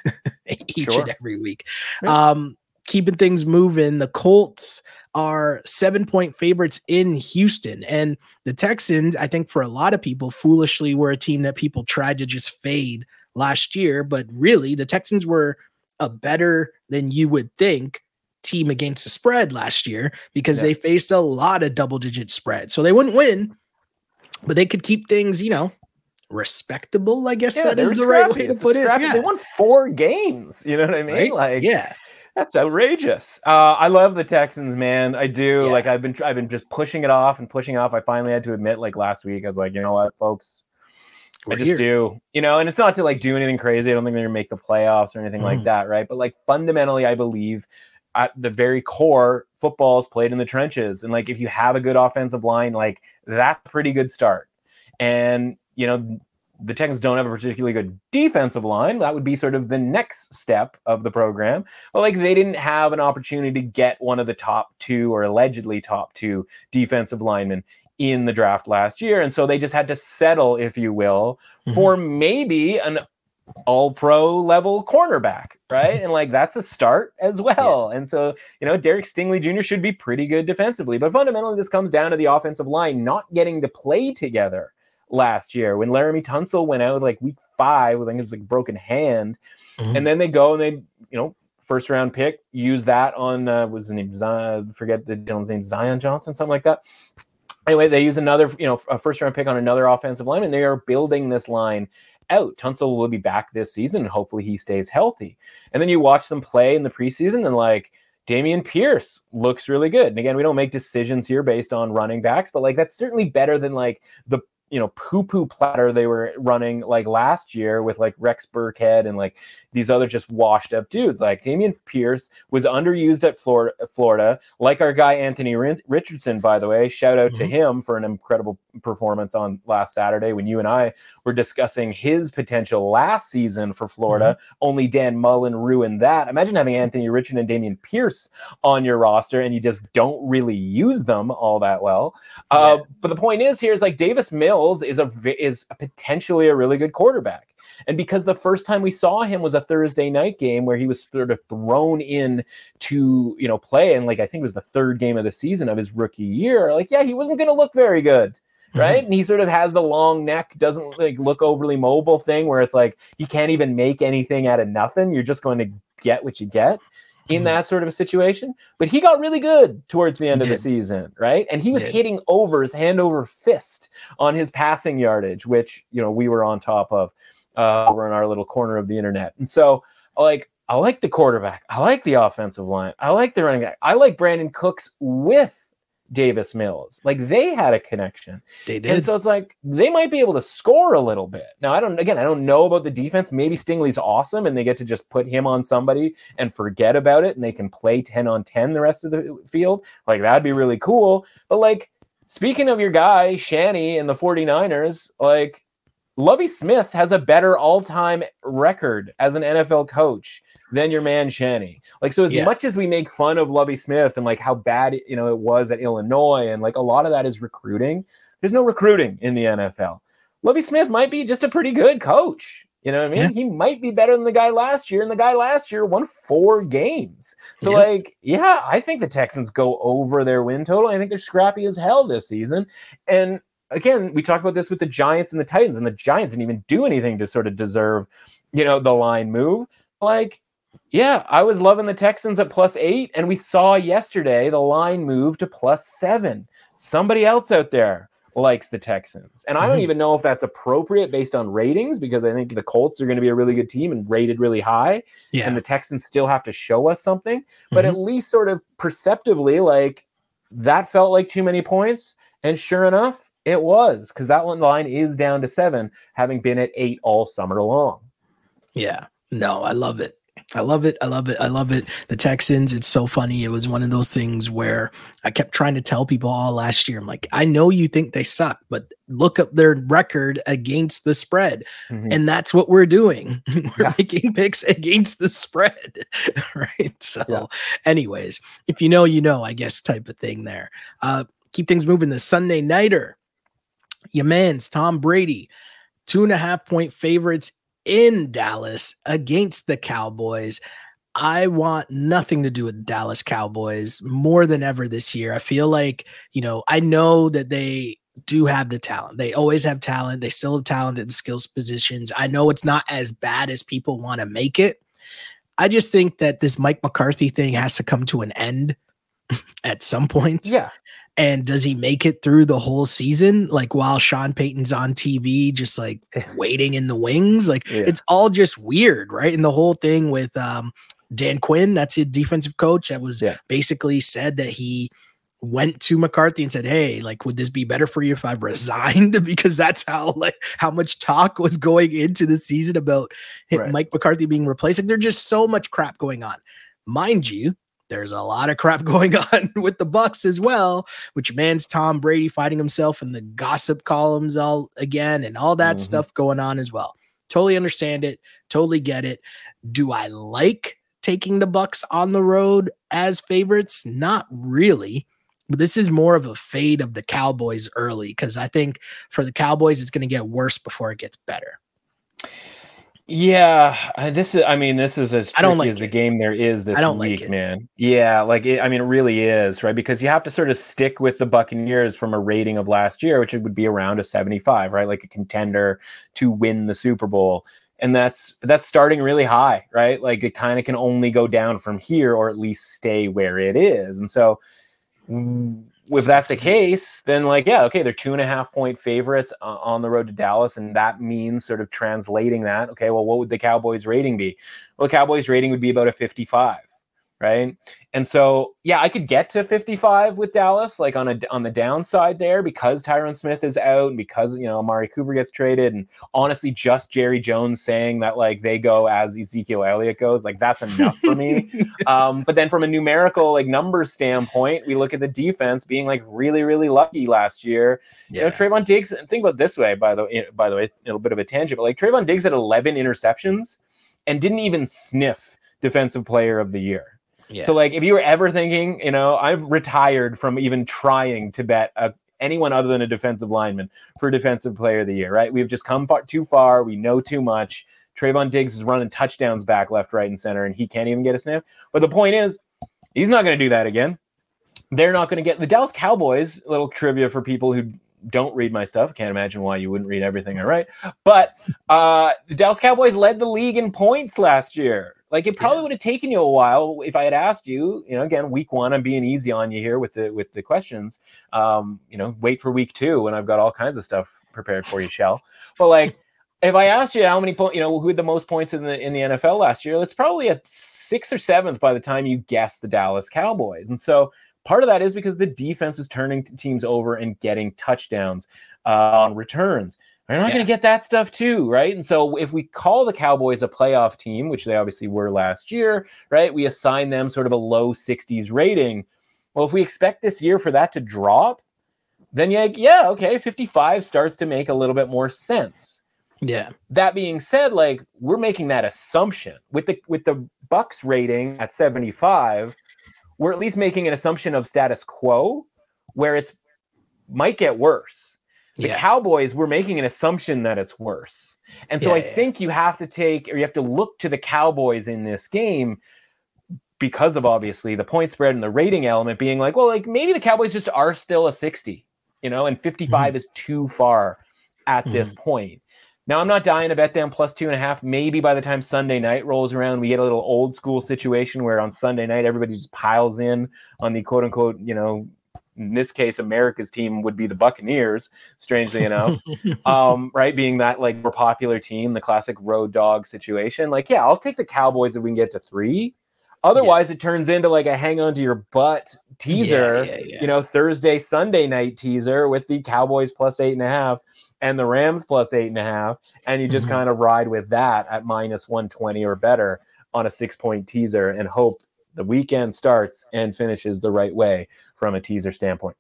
each sure. and every week. Yeah. Um, keeping things moving, the Colts are seven point favorites in Houston. And the Texans, I think for a lot of people, foolishly were a team that people tried to just fade last year. But really, the Texans were a better than you would think team against the spread last year because yeah. they faced a lot of double digit spread. So they wouldn't win, but they could keep things, you know, respectable. I guess yeah, that is the right way to put it. Yeah. They won four games. You know what I mean? Right? Like, yeah. That's outrageous. Uh, I love the Texans, man. I do. Yeah. Like I've been, I've been just pushing it off and pushing off. I finally had to admit, like last week, I was like, you know what, folks, we're I just here. do, you know, and it's not to like do anything crazy. I don't think they're gonna make the playoffs or anything mm. like that, right? But like fundamentally, I believe at the very core, football is played in the trenches. And like if you have a good offensive line, like that's a pretty good start. And you know, the Texans don't have a particularly good defensive line. That would be sort of the next step of the program. But like they didn't have an opportunity to get one of the top two or allegedly top two defensive linemen in the draft last year. And so they just had to settle, if you will, mm-hmm. for maybe an all pro level cornerback, right? and like that's a start as well. Yeah. And so, you know, Derek Stingley Jr. should be pretty good defensively. But fundamentally, this comes down to the offensive line not getting to play together last year when Laremy Tunsil went out like week five, I think it was like broken hand. Mm-hmm. And then they go and they, you know, first round pick, use that on uh, was the name Zion, forget the gentleman's name, Zion Johnson, something like that. Anyway, they use another, you know, a first round pick on another offensive line, and they are building this line out. Tunsil will be back this season, and hopefully he stays healthy. And then you watch them play in the preseason, and like Dameon Pierce looks really good. And again, we don't make decisions here based on running backs, but like that's certainly better than like the you know poo poo platter they were running like last year with like Rex Burkhead and like these other just washed up dudes. Like Dameon Pierce was underused at Florida, Florida, like our guy Anthony Richardson, by the way. Shout out mm-hmm. to him for an incredible performance on last Saturday when you and I were discussing his potential last season for Florida. Mm-hmm. Only Dan Mullen ruined that. Imagine having Anthony Richardson and Dameon Pierce on your roster and you just don't really use them all that well. Uh. But the point is, here is like Davis Mills is a is a potentially a really good quarterback. And because the first time we saw him was a Thursday night game where he was sort of thrown in to, you know, play and like I think it was the third game of the season of his rookie year, like yeah, he wasn't going to look very good. Right. Mm-hmm. And he sort of has the long neck, doesn't like look overly mobile thing where it's like he can't even make anything out of nothing. You're just going to get what you get in mm-hmm. that sort of a situation. But he got really good towards the end of the season, right? And he was he hitting overs hand over fist on his passing yardage, which you know we were on top of uh, over in our little corner of the internet. And so, like, I like the quarterback. I like the offensive line. I like the running back. I like Brandin Cooks with Davis Mills. Like they had a connection. They did. And so it's like they might be able to score a little bit. Now I don't again, I don't know about the defense. Maybe Stingley's awesome and they get to just put him on somebody and forget about it and they can play 10 on 10 the rest of the field. Like that'd be really cool. But like speaking of your guy, Shanny and the 49ers, like Lovie Smith has a better all-time record as an NFL coach than your man Shanny. Like so as yeah. much as we make fun of Lovie Smith and like how bad you know it was at Illinois and like a lot of that is recruiting, there's no recruiting in the NFL. Lovie Smith might be just a pretty good coach. You know what I mean? Yeah. He might be better than the guy last year, and the guy last year won four games. So, yeah. like, yeah, I think the Texans go over their win total. I think they're scrappy as hell this season. And again, we talked about this with the Giants and the Titans, and the Giants didn't even do anything to sort of deserve, you know, the line move. Like, yeah, I was loving the Texans at plus eight, and we saw yesterday the line move to plus seven. Somebody else out there likes the Texans. And I don't Mhm. even know if that's appropriate based on ratings because I think the Colts are going to be a really good team and rated really high. Yeah. And the Texans still have to show us something. But Mhm. at least sort of perceptively, like that felt like too many points. And sure enough, it was because that one line is down to seven, having been at eight all summer long. Yeah. No, I love it. I love it. I love it. I love it. The Texans, it's so funny. It was one of those things where I kept trying to tell people all last year. I'm like, I know you think they suck, but look up their record against the spread. Mhm. And that's what we're doing. we're Yeah. making picks against the spread. right. So, Yeah. anyways, if you know, you know, I guess type of thing there. Uh, keep things moving. The Sunday Nighter, your man's Tom Brady, two and a half point favorites in Dallas against the Cowboys. I want nothing to do with Dallas Cowboys more than ever this year. I feel like, you know, I know that they do have the talent. They always have talent. They still have talent at the skills positions. I know it's not as bad as people want to make it. I just think that this Mike McCarthy thing has to come to an end at some point. Yeah. And does he make it through the whole season? Like while Sean Payton's on TV, just like waiting in the wings? Like Yeah. it's all just weird, right? And the whole thing with um, Dan Quinn, that's his defensive coach, that was Yeah. basically said that he went to McCarthy and said, Hey, like, would this be better for you if I resigned? because that's how like how much talk was going into the season about Right. Mike McCarthy being replaced. Like there's just so much crap going on. Mind you, there's a lot of crap going on with the Bucks as well, which man's Tom Brady fighting himself in the gossip columns all again and all that Mhm. stuff going on as well. Totally understand it, totally get it. Do I like taking the Bucks on the road as favorites? Not really. But this is more of a fade of the Cowboys early because I think for the Cowboys it's going to get worse before it gets better. Yeah, this is. I mean, this is as I don't like as the it. game there is this I don't like week, it. man. Yeah, like it, I mean, it really is right because you have to sort of stick with the Buccaneers from a rating of last year, which it would be around a seventy-five, right? Like a contender to win the Super Bowl, and that's that's starting really high, right? Like it kind of can only go down from here, or at least stay where it is, and so. If that's the case, then like yeah, okay, they're two and a half point favorites uh, on the road to Dallas, and that means sort of translating that. Okay, well, what would the Cowboys' rating be? Well, the Cowboys' rating would be about a fifty-five, right? And so yeah, I could get to fifty-five with Dallas, like on a on the downside there, because Tyron Smith is out, and because you know Amari Cooper gets traded, and honestly, just Jerry Jones saying that like they go as Ezekiel Elliott goes, like that's enough for me. Um, but then from a numerical like numbers standpoint, we look at the defense being like really, really lucky last year. You know, Trevon Diggs. And think about this way, by the way. By the way, a little bit of a tangent, but like Trevon Diggs had 11 interceptions and didn't even sniff Defensive Player of the Year. Yeah. So like, if you were ever thinking, you know, I've retired from even trying to bet a, anyone other than a defensive lineman for Defensive Player of the Year. Right? We've just come far, too far. We know too much. Trevon Diggs is running touchdowns back, left, right, and center, and he can't even get a sniff. But the point is, he's not going to do that again. They're not going to get the Dallas Cowboys. Little trivia for people who don't read my stuff. Can't imagine why you wouldn't read everything I write. But uh, the Dallas Cowboys led the league in points last year. Like it probably would have taken you a while if I had asked you. You know, again, week one, I'm being easy on you here with the with the questions. Um, you know, wait for week two when I've got all kinds of stuff prepared for you, Shell. But like, if I asked you how many points, you know, who had the most points in the in the NFL last year, it's probably a sixth or seventh by the time you guess the Dallas Cowboys. And so part of that is because the defense was turning teams over and getting touchdowns uh, on returns. They're not Yeah. going to get that stuff too, right? And so if we call the Cowboys a playoff team, which they obviously were last year, right? We assign them sort of a low 60s rating. Well, if we expect this year for that to drop, then yeah, yeah, okay, 55 starts to make a little bit more sense yeah. that being said like we're making that assumption with the with the bucks rating at 75 we're at least making an assumption of status quo where it's might get worse. The Yeah. cowboys we're making an assumption that it's worse. And so Yeah, i yeah, think you have to take or you have to look to the cowboys in this game because of obviously the point spread and the rating element being like well like maybe the cowboys just are still a 60 you know and 55 mm-hmm. is too far at this mm-hmm. point now I'm not dying to bet them plus two and a half. Maybe by the time Sunday night rolls around, we get a little old school situation where on Sunday night everybody just piles in on the quote unquote, you know, in this case, America's team would be the Buccaneers, strangely enough, um, right? Being that like more popular team, the classic road dog situation. Like, yeah, I'll take the Cowboys if we can get to three. Otherwise, yeah. it turns into like a hang on to your butt teaser, yeah, yeah, you know, Thursday, Sunday night teaser with the Cowboys plus eight and a half and the Rams plus eight and a half. And you just mm-hmm. kind of ride with that at minus 120 or better on a six point teaser and hope the weekend starts and finishes the right way from a teaser standpoint.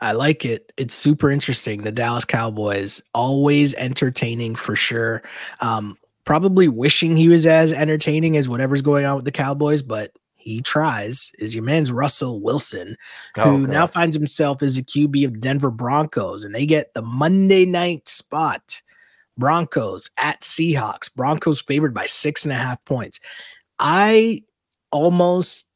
I like it. It's super interesting. The Dallas Cowboys always entertaining for sure. Um, probably wishing he was as entertaining as whatever's going on with the Cowboys, but he tries. Is your man's Russell Wilson, oh, who God. now finds himself as a QB of the Denver Broncos, and they get the Monday night spot. Broncos at Seahawks. Broncos favored by six and a half points. I almost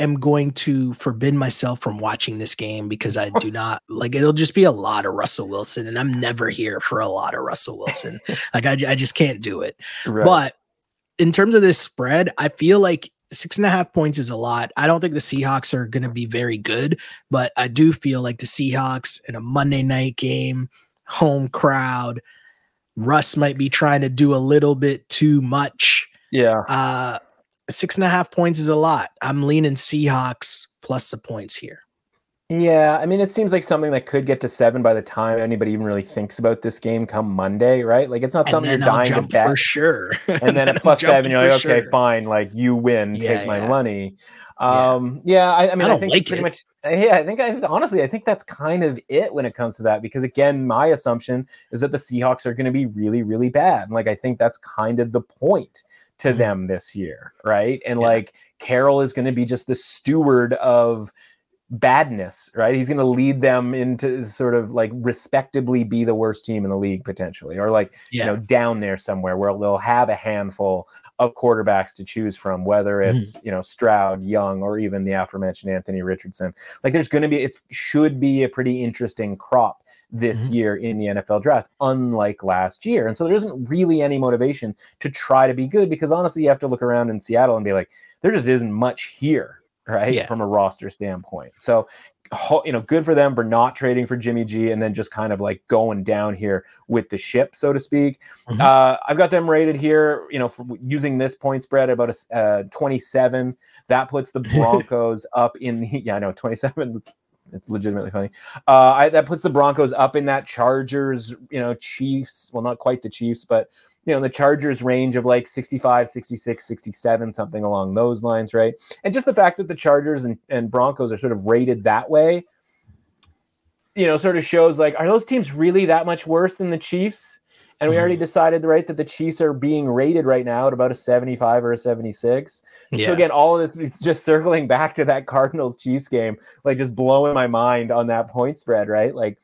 am going to forbid myself from watching this game because I do not like it'll just be a lot of Russell Wilson and I'm never here for a lot of Russell Wilson. like I, I just can't do it. Right. But in terms of this spread, I feel like six and a half points is a lot. I don't think the Seahawks are going to be very good, but I do feel like the Seahawks in a Monday night game, home crowd, Russ might be trying to do a little bit too much. Yeah. Uh, six and a half points is a lot. I'm leaning Seahawks plus the points here. Yeah, I mean, it seems like something that could get to seven by the time anybody even really thinks about this game come Monday, right? Like, it's not something you're dying to bet for sure. and then at plus seven, you're like, okay, sure. fine, like you win, yeah, take my money. Um, yeah, yeah I, I, mean, I, I think like pretty it. much, yeah, I think I honestly, I think that's kind of it when it comes to that because again, my assumption is that the Seahawks are going to be really, really bad. like, I think that's kind of the point to mm-hmm. them this year, right? And yeah. like Carroll is going to be just the steward of badness, right? He's going to lead them into sort of like respectably be the worst team in the league potentially, or like yeah. you know down there somewhere where they'll have a handful of quarterbacks to choose from, whether mm-hmm. it's mm-hmm. you know Stroud, Young, or even the aforementioned Anthony Richardson. Like there's going to be it should be a pretty interesting crop this mm-hmm. year in the NFL draft, unlike last year. And so there isn't really any motivation to try to be good because honestly, you have to look around in Seattle and be like, there just isn't much here, right? Yeah. From a roster standpoint. So, you know, good for them for not trading for Jimmy G and then just kind of like going down here with the ship, so to speak. Mm-hmm. Uh, I've got them rated here, you know, for using this point spread about a uh, 27. That puts the Broncos up in the, yeah, I know, 27. It's legitimately funny. Uh, I, that puts the Broncos up in that Chargers, you know, Chiefs. Well, not quite the Chiefs, but you know, the Chargers range of like 65, 66, 67, something along those lines, right? And just the fact that the Chargers and, and Broncos are sort of rated that way, you know, sort of shows like, are those teams really that much worse than the Chiefs? And we already mm-hmm. decided, right, that the Chiefs are being rated right now at about a 75 or a 76. Yeah. So again, all of this is just circling back to that Cardinals Chiefs game, like just blowing my mind on that point spread, right? Like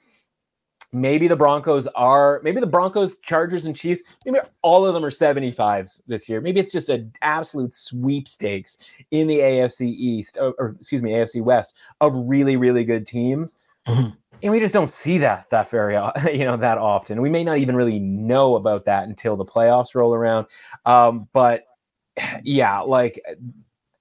maybe the Broncos are maybe the Broncos, Chargers, and Chiefs, maybe all of them are 75s this year. Maybe it's just an absolute sweepstakes in the AFC East or, or excuse me, AFC West of really, really good teams. And we just don't see that that very you know that often. We may not even really know about that until the playoffs roll around. Um, but yeah, like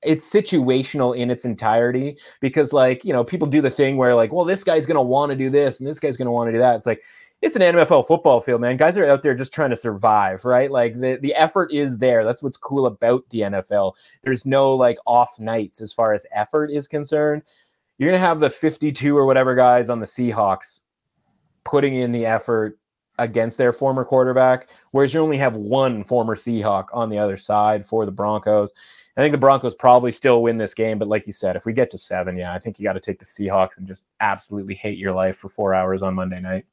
it's situational in its entirety because like you know people do the thing where like well this guy's gonna want to do this and this guy's gonna want to do that. It's like it's an NFL football field, man. Guys are out there just trying to survive, right? Like the, the effort is there. That's what's cool about the NFL. There's no like off nights as far as effort is concerned you're going to have the 52 or whatever guys on the Seahawks putting in the effort against their former quarterback, whereas you only have one former Seahawk on the other side for the Broncos. I think the Broncos probably still win this game, but like you said, if we get to seven, yeah, I think you got to take the Seahawks and just absolutely hate your life for four hours on Monday night.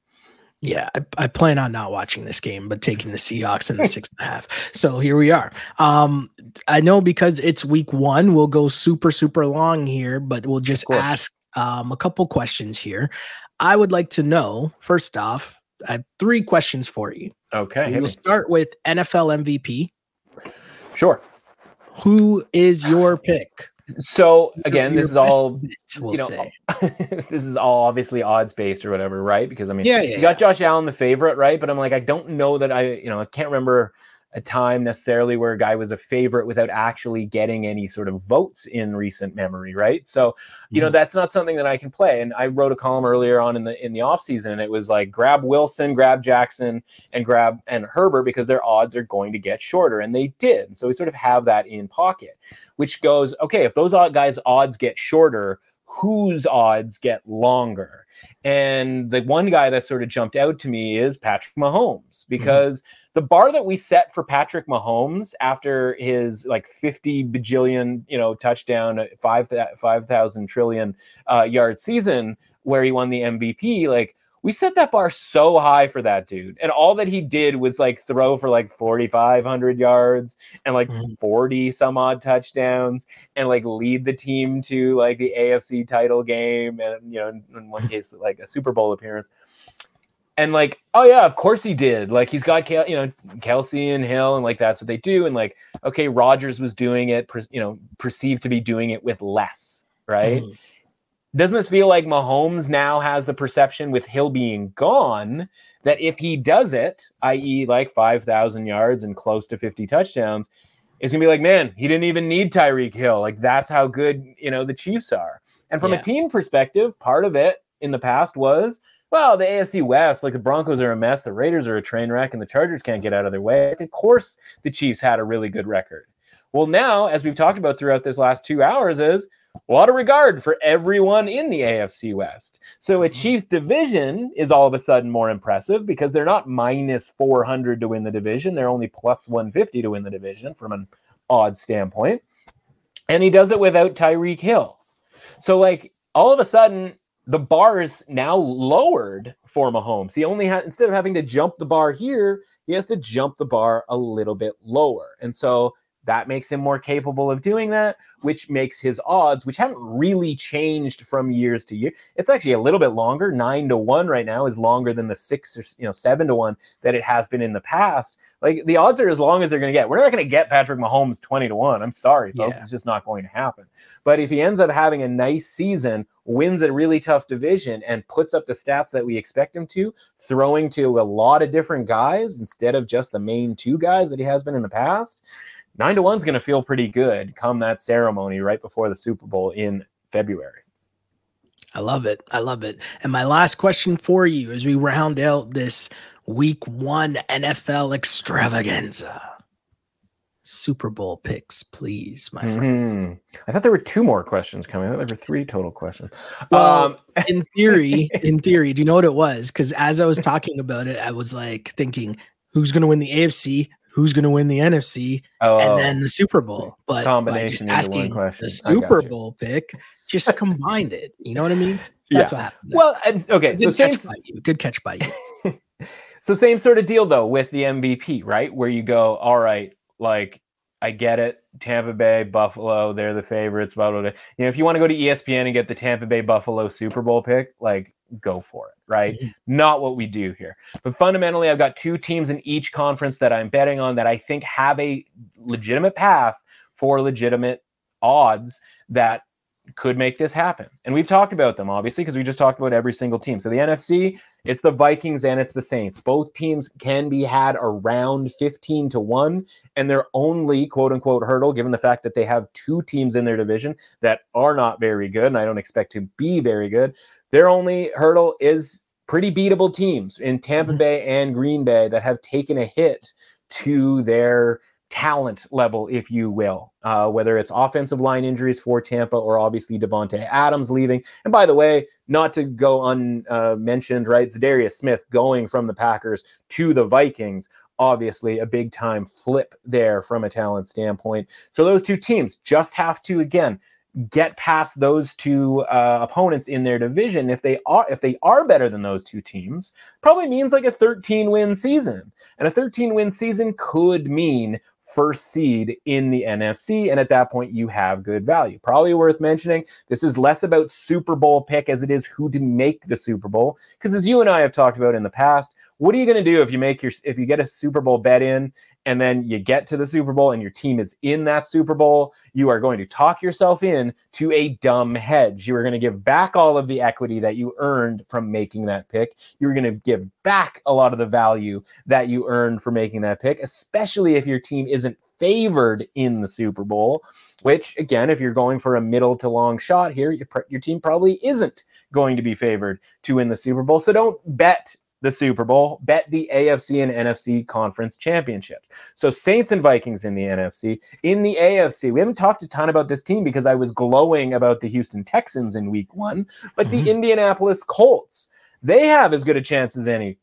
Yeah, I, I, plan on not watching this game, but taking the Seahawks in the six and a half. So here we are. Um, I know because it's week one, we'll go super, super long here, but we'll just ask um, a couple questions here. I would like to know, first off, I have three questions for you. Okay. We'll start with NFL MVP. Sure. Who is your pick? So again, this is all we'll you know, this is all obviously odds based or whatever, right? Because I mean, yeah, yeah you got Josh Allen the favorite, right? But I'm like, I don't know that I, you know, I can't remember a time necessarily where a guy was a favorite without actually getting any sort of votes in recent memory, right? So, you mm-hmm. know, that's not something that I can play. And I wrote a column earlier on in the in the offseason and it was like grab Wilson, grab Jackson, and grab and Herbert because their odds are going to get shorter. And they did. So we sort of have that in pocket, which goes, okay, if those guys' odds get shorter, whose odds get longer? And the one guy that sort of jumped out to me is Patrick Mahomes mm-hmm. because mm-hmm. The bar that we set for Patrick Mahomes after his like 50 bajillion, you know, touchdown, 5,000 5, trillion uh, yard season where he won the MVP, like we set that bar so high for that dude. And all that he did was like throw for like 4,500 yards and like mm-hmm. 40 some odd touchdowns and like lead the team to like the AFC title game. And, you know, in, in one case, like a Super Bowl appearance. And like, oh yeah, of course he did. Like he's got, you know, Kelce and Hill, and like that's what they do. And like, okay, Rodgers was doing it, you know, perceived to be doing it with less, right? Mm-hmm doesn't this feel like Mahomes now has the perception with Hill being gone that if he does it, i.e., like 5,000 yards and close to 50 touchdowns, it's gonna be like, man, he didn't even need Tyreek Hill. Like that's how good you know the Chiefs are. And from yeah. a team perspective, part of it in the past was, well, the AFC West, like the Broncos are a mess, the Raiders are a train wreck, and the Chargers can't get out of their way. Of course, the Chiefs had a really good record. Well, now, as we've talked about throughout this last two hours, is a lot of regard for everyone in the AFC West. So a mm-hmm. Chiefs division is all of a sudden more impressive because they're not minus 400 to win the division. They're only plus 150 to win the division from an odd standpoint. And he does it without Tyreek Hill. So, like, all of a sudden, the bar is now lowered for Mahomes. He only had, instead of having to jump the bar here, he has to jump the bar a little bit lower. And so that makes him more capable of doing that, which makes his odds, which haven't really changed from years to year. It's actually a little bit longer. Nine to one right now is longer than the six or you know seven to one that it has been in the past. Like the odds are as long as they're going to get. We're not going to get Patrick Mahomes twenty to one. I'm sorry, folks. Yeah. It's just not going to happen. But if he ends up having a nice season, wins a really tough division, and puts up the stats that we expect him to, throwing to a lot of different guys instead of just the main two guys that he has been in the past nine to one is going to feel pretty good come that ceremony right before the Super Bowl in February. I love it. I love it. And my last question for you as we round out this week one NFL extravaganza. Super Bowl picks, please, my friend. Mm-hmm. I thought there were two more questions coming. I thought there were three total questions. Well, um, in theory, in theory, do you know what it was? Because as I was talking about it, I was like thinking, who's going to win the AFC? Who's going to win the NFC oh, and then the Super Bowl. But by just asking the Super Bowl pick, just combined it. You know what I mean? That's yeah. what happened. There. Well, okay. Good so catch same, by you. Good catch by you. so same sort of deal though with the MVP, right? Where you go, all right, like I get it. Tampa Bay, Buffalo, they're the favorites. Blah, blah, blah. You know, if you want to go to ESPN and get the Tampa Bay Buffalo Super Bowl pick, like go for it, right? Mm-hmm. Not what we do here. But fundamentally, I've got two teams in each conference that I'm betting on that I think have a legitimate path for legitimate odds that could make this happen. And we've talked about them, obviously, because we just talked about every single team. So the NFC, it's the Vikings and it's the Saints. Both teams can be had around 15 to 1. And their only quote unquote hurdle, given the fact that they have two teams in their division that are not very good, and I don't expect to be very good, their only hurdle is pretty beatable teams in Tampa mm-hmm. Bay and Green Bay that have taken a hit to their talent level, if you will, uh, whether it's offensive line injuries for Tampa or obviously Davante Adams leaving. And by the way, not to go unmentioned, right? Za'Darius Smith going from the Packers to the Vikings. Obviously, a big time flip there from a talent standpoint. So, those two teams just have to, again, get past those two uh, opponents in their division if they are if they are better than those two teams probably means like a 13 win season and a 13 win season could mean first seed in the NFC. And at that point, you have good value. Probably worth mentioning, this is less about Super Bowl pick as it is who to make the Super Bowl. Because as you and I have talked about in the past, what are you going to do if you make your if you get a Super Bowl bet in and then you get to the Super Bowl and your team is in that Super Bowl? You are going to talk yourself in to a dumb hedge. You are going to give back all of the equity that you earned from making that pick. You're going to give back a lot of the value that you earned for making that pick, especially if your team isn't favored in the Super Bowl, which again, if you're going for a middle to long shot here, your, your team probably isn't going to be favored to win the Super Bowl. So don't bet the Super Bowl, bet the AFC and NFC conference championships. So Saints and Vikings in the NFC. In the AFC, we haven't talked a ton about this team because I was glowing about the Houston Texans in week one, but mm-hmm. the Indianapolis Colts, they have as good a chance as any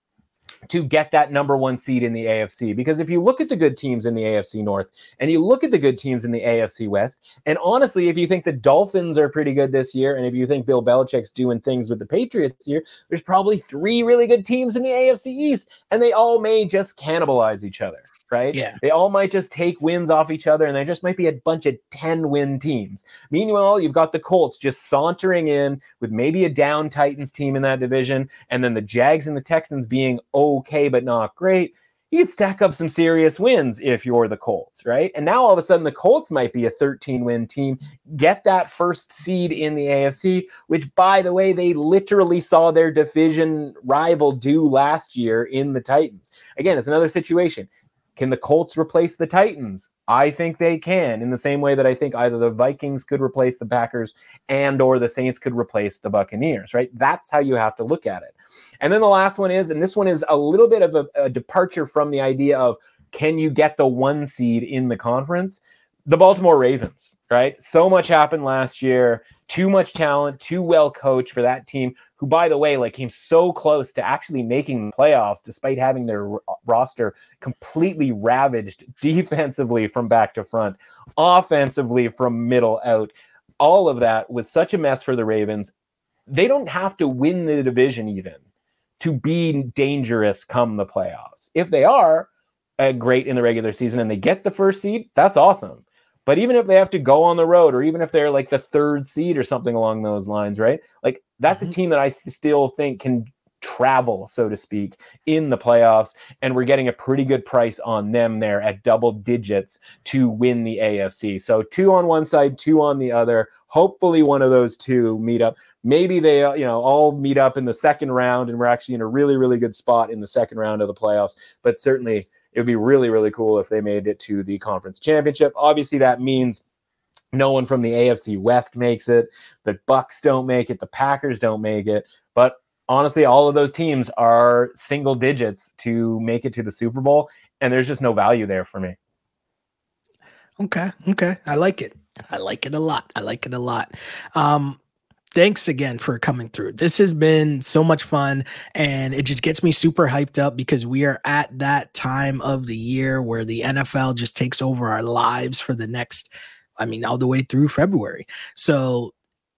to get that number one seed in the AFC. Because if you look at the good teams in the AFC North and you look at the good teams in the AFC West, and honestly, if you think the Dolphins are pretty good this year, and if you think Bill Belichick's doing things with the Patriots here, there's probably three really good teams in the AFC East, and they all may just cannibalize each other right? Yeah. They all might just take wins off each other and there just might be a bunch of 10 win teams. Meanwhile, you've got the Colts just sauntering in with maybe a down Titans team in that division and then the Jags and the Texans being okay but not great. You could stack up some serious wins if you're the Colts, right? And now all of a sudden the Colts might be a 13 win team, get that first seed in the AFC, which by the way, they literally saw their division rival do last year in the Titans. Again, it's another situation. Can the Colts replace the Titans? I think they can in the same way that I think either the Vikings could replace the Packers and or the Saints could replace the Buccaneers, right? That's how you have to look at it. And then the last one is and this one is a little bit of a, a departure from the idea of can you get the one seed in the conference? The Baltimore Ravens, right? So much happened last year too much talent, too well coached for that team, who, by the way, like came so close to actually making the playoffs despite having their r- roster completely ravaged defensively from back to front, offensively from middle out. All of that was such a mess for the Ravens. They don't have to win the division even to be dangerous come the playoffs. If they are uh, great in the regular season and they get the first seed, that's awesome. But even if they have to go on the road, or even if they're like the third seed or something along those lines, right? Like that's mm-hmm. a team that I still think can travel, so to speak, in the playoffs. And we're getting a pretty good price on them there at double digits to win the AFC. So two on one side, two on the other. Hopefully, one of those two meet up. Maybe they, uh, you know, all meet up in the second round, and we're actually in a really, really good spot in the second round of the playoffs. But certainly, it would be really, really cool if they made it to the conference championship. Obviously, that means no one from the AFC West makes it. The Bucks don't make it. The Packers don't make it. But honestly, all of those teams are single digits to make it to the Super Bowl, and there's just no value there for me. Okay, okay, I like it. I like it a lot. I like it a lot. Um, thanks again for coming through. This has been so much fun and it just gets me super hyped up because we are at that time of the year where the NFL just takes over our lives for the next I mean all the way through February. So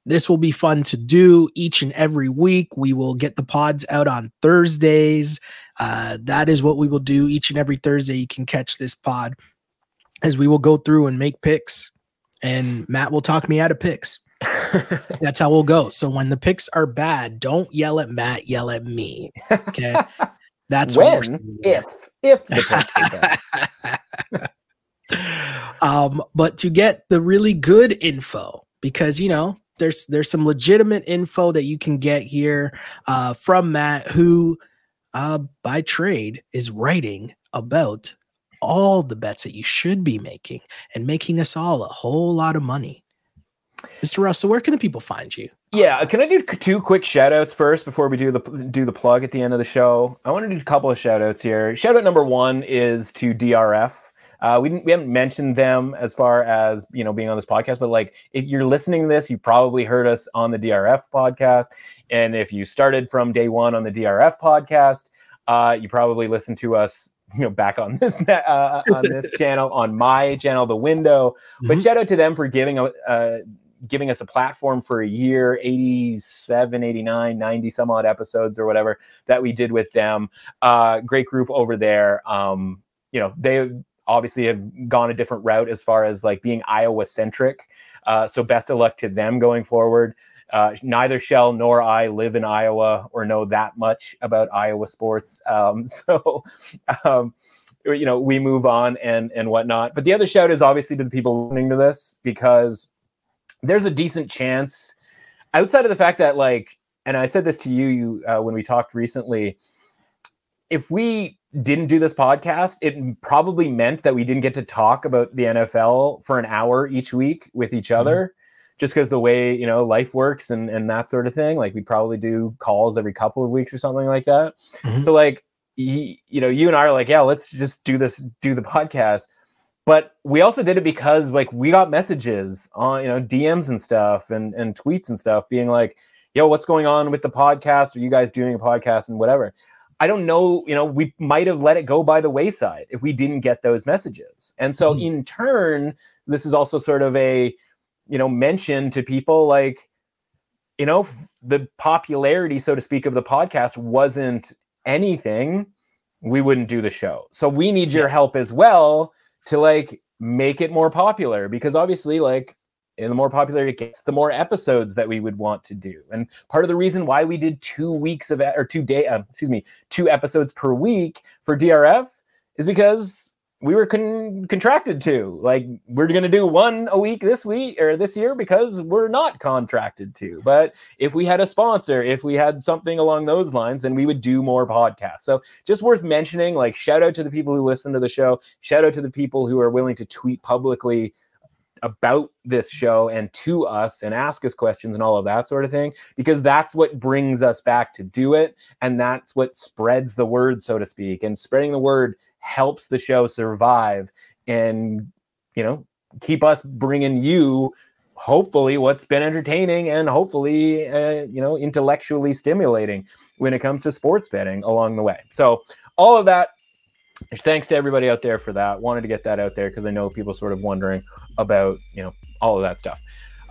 this will be fun to do each and every week. We will get the pods out on Thursdays. Uh, that is what we will do each and every Thursday. You can catch this pod as we will go through and make picks, and Matt will talk me out of picks. That's how we'll go. So when the picks are bad, don't yell at Matt, yell at me. Okay. That's when if if the picks are bad. um, but to get the really good info, because you know, there's there's some legitimate info that you can get here uh, from Matt, who uh, by trade is writing about all the bets that you should be making and making us all a whole lot of money. Mr. Russell, where can the people find you? Yeah, can I do two quick shout outs first before we do the do the plug at the end of the show? I want to do a couple of shout outs here. Shout out number one is to DRF. Uh, we didn't we haven't mentioned them as far as you know being on this podcast, but like if you're listening to this, you probably heard us on the DRF podcast, and if you started from day one on the DRF podcast, uh, you probably listened to us you know back on this uh, on this channel on my channel the window but mm-hmm. shout out to them for giving a uh, giving us a platform for a year 87 89 90 some odd episodes or whatever that we did with them uh, great group over there um, you know they obviously have gone a different route as far as like being iowa centric uh, so best of luck to them going forward Uh, neither Shell nor I live in Iowa or know that much about Iowa sports. Um, so, um, you know, we move on and and whatnot. But the other shout is obviously to the people listening to this because there's a decent chance, outside of the fact that like, and I said this to you, you uh, when we talked recently. If we didn't do this podcast, it probably meant that we didn't get to talk about the NFL for an hour each week with each mm-hmm. other. Mm-hmm just because the way you know life works and and that sort of thing like we probably do calls every couple of weeks or something like that mm-hmm. so like you, you know you and i are like yeah let's just do this do the podcast but we also did it because like we got messages on you know dms and stuff and and tweets and stuff being like yo what's going on with the podcast? Are you guys doing a podcast and whatever? I don't know you know we might have let it go by the wayside if we didn't get those messages. And so mm-hmm. in turn this is also sort of a you know mention to people like you know the popularity so to speak of the podcast wasn't anything we wouldn't do the show. So we need your help as well to like make it more popular because obviously like and the more popular it gets the more episodes that we would want to do. And part of the reason why we did two weeks of or two day uh, excuse me two episodes per week for drf is because we were con- contracted to. Like we're going to do one a week this week or this year because we're not contracted to. But if we had a sponsor, if we had something along those lines, then we would do more podcasts. So just worth mentioning. Like shout out to the people who listen to the show. Shout out to the people who are willing to tweet publicly about this show and to us and ask us questions and all of that sort of thing because that's what brings us back to do it and that's what spreads the word so to speak and spreading the word helps the show survive and you know keep us bringing you hopefully what's been entertaining and hopefully uh, you know intellectually stimulating when it comes to sports betting along the way. So all of that thanks to everybody out there for that. Wanted to get that out there because i know people sort of wondering about you know all of that stuff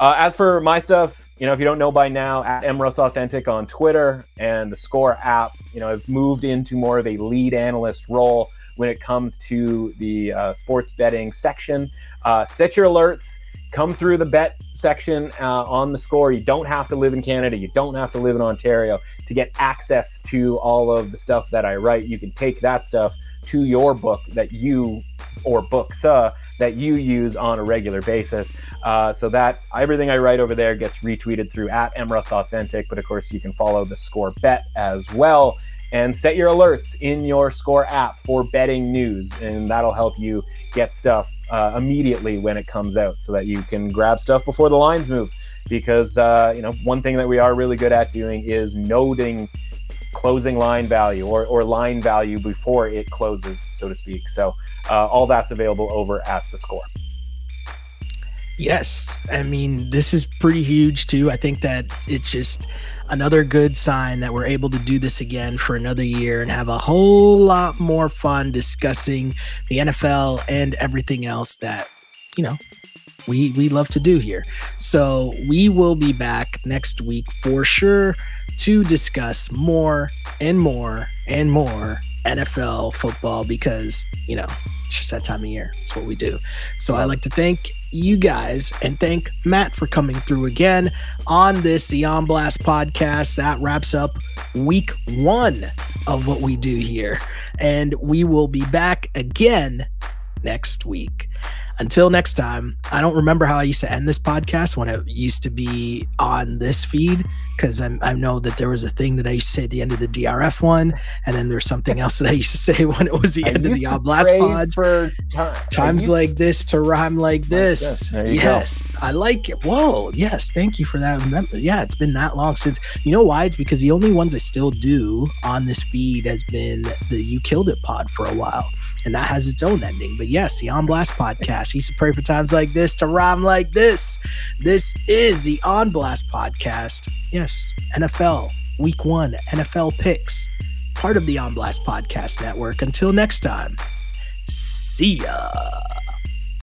uh, as for my stuff, you know, if you don't know by now, at MRuss Authentic on Twitter and the Score app, you know, I've moved into more of a lead analyst role when it comes to the uh, sports betting section. Uh, set your alerts. Come through the bet section uh, on the score. You don't have to live in Canada. You don't have to live in Ontario to get access to all of the stuff that I write. You can take that stuff to your book that you or books uh, that you use on a regular basis. Uh, so that everything I write over there gets retweeted through at MRuss Authentic. But of course, you can follow the score bet as well and set your alerts in your score app for betting news and that'll help you get stuff uh, immediately when it comes out so that you can grab stuff before the lines move because uh, you know one thing that we are really good at doing is noting closing line value or, or line value before it closes, so to speak. So uh, all that's available over at the score. Yes. I mean, this is pretty huge too. I think that it's just another good sign that we're able to do this again for another year and have a whole lot more fun discussing the NFL and everything else that, you know, we we love to do here. So, we will be back next week for sure to discuss more and more and more NFL football because, you know, it's just that time of year. It's what we do. So I like to thank you guys and thank Matt for coming through again on this the On Blast podcast. That wraps up week one of what we do here. And we will be back again next week. Until next time, I don't remember how I used to end this podcast when it used to be on this feed because I know that there was a thing that I used to say at the end of the DRF one, and then there's something else that I used to say when it was the end of the On Blast pods. For time. Times like this to rhyme like this. yes, go. I like it. Whoa, yes, thank you for that. Yeah, it's been that long since. You know why? It's because the only ones I still do on this feed has been the You Killed It pod for a while and that has its own ending. But yes, the On Blast podcast. He's to pray for times like this to rhyme like this. This is the On Blast podcast. Yes, NFL, week one, NFL picks, part of the On Blast Podcast Network. Until next time, see ya.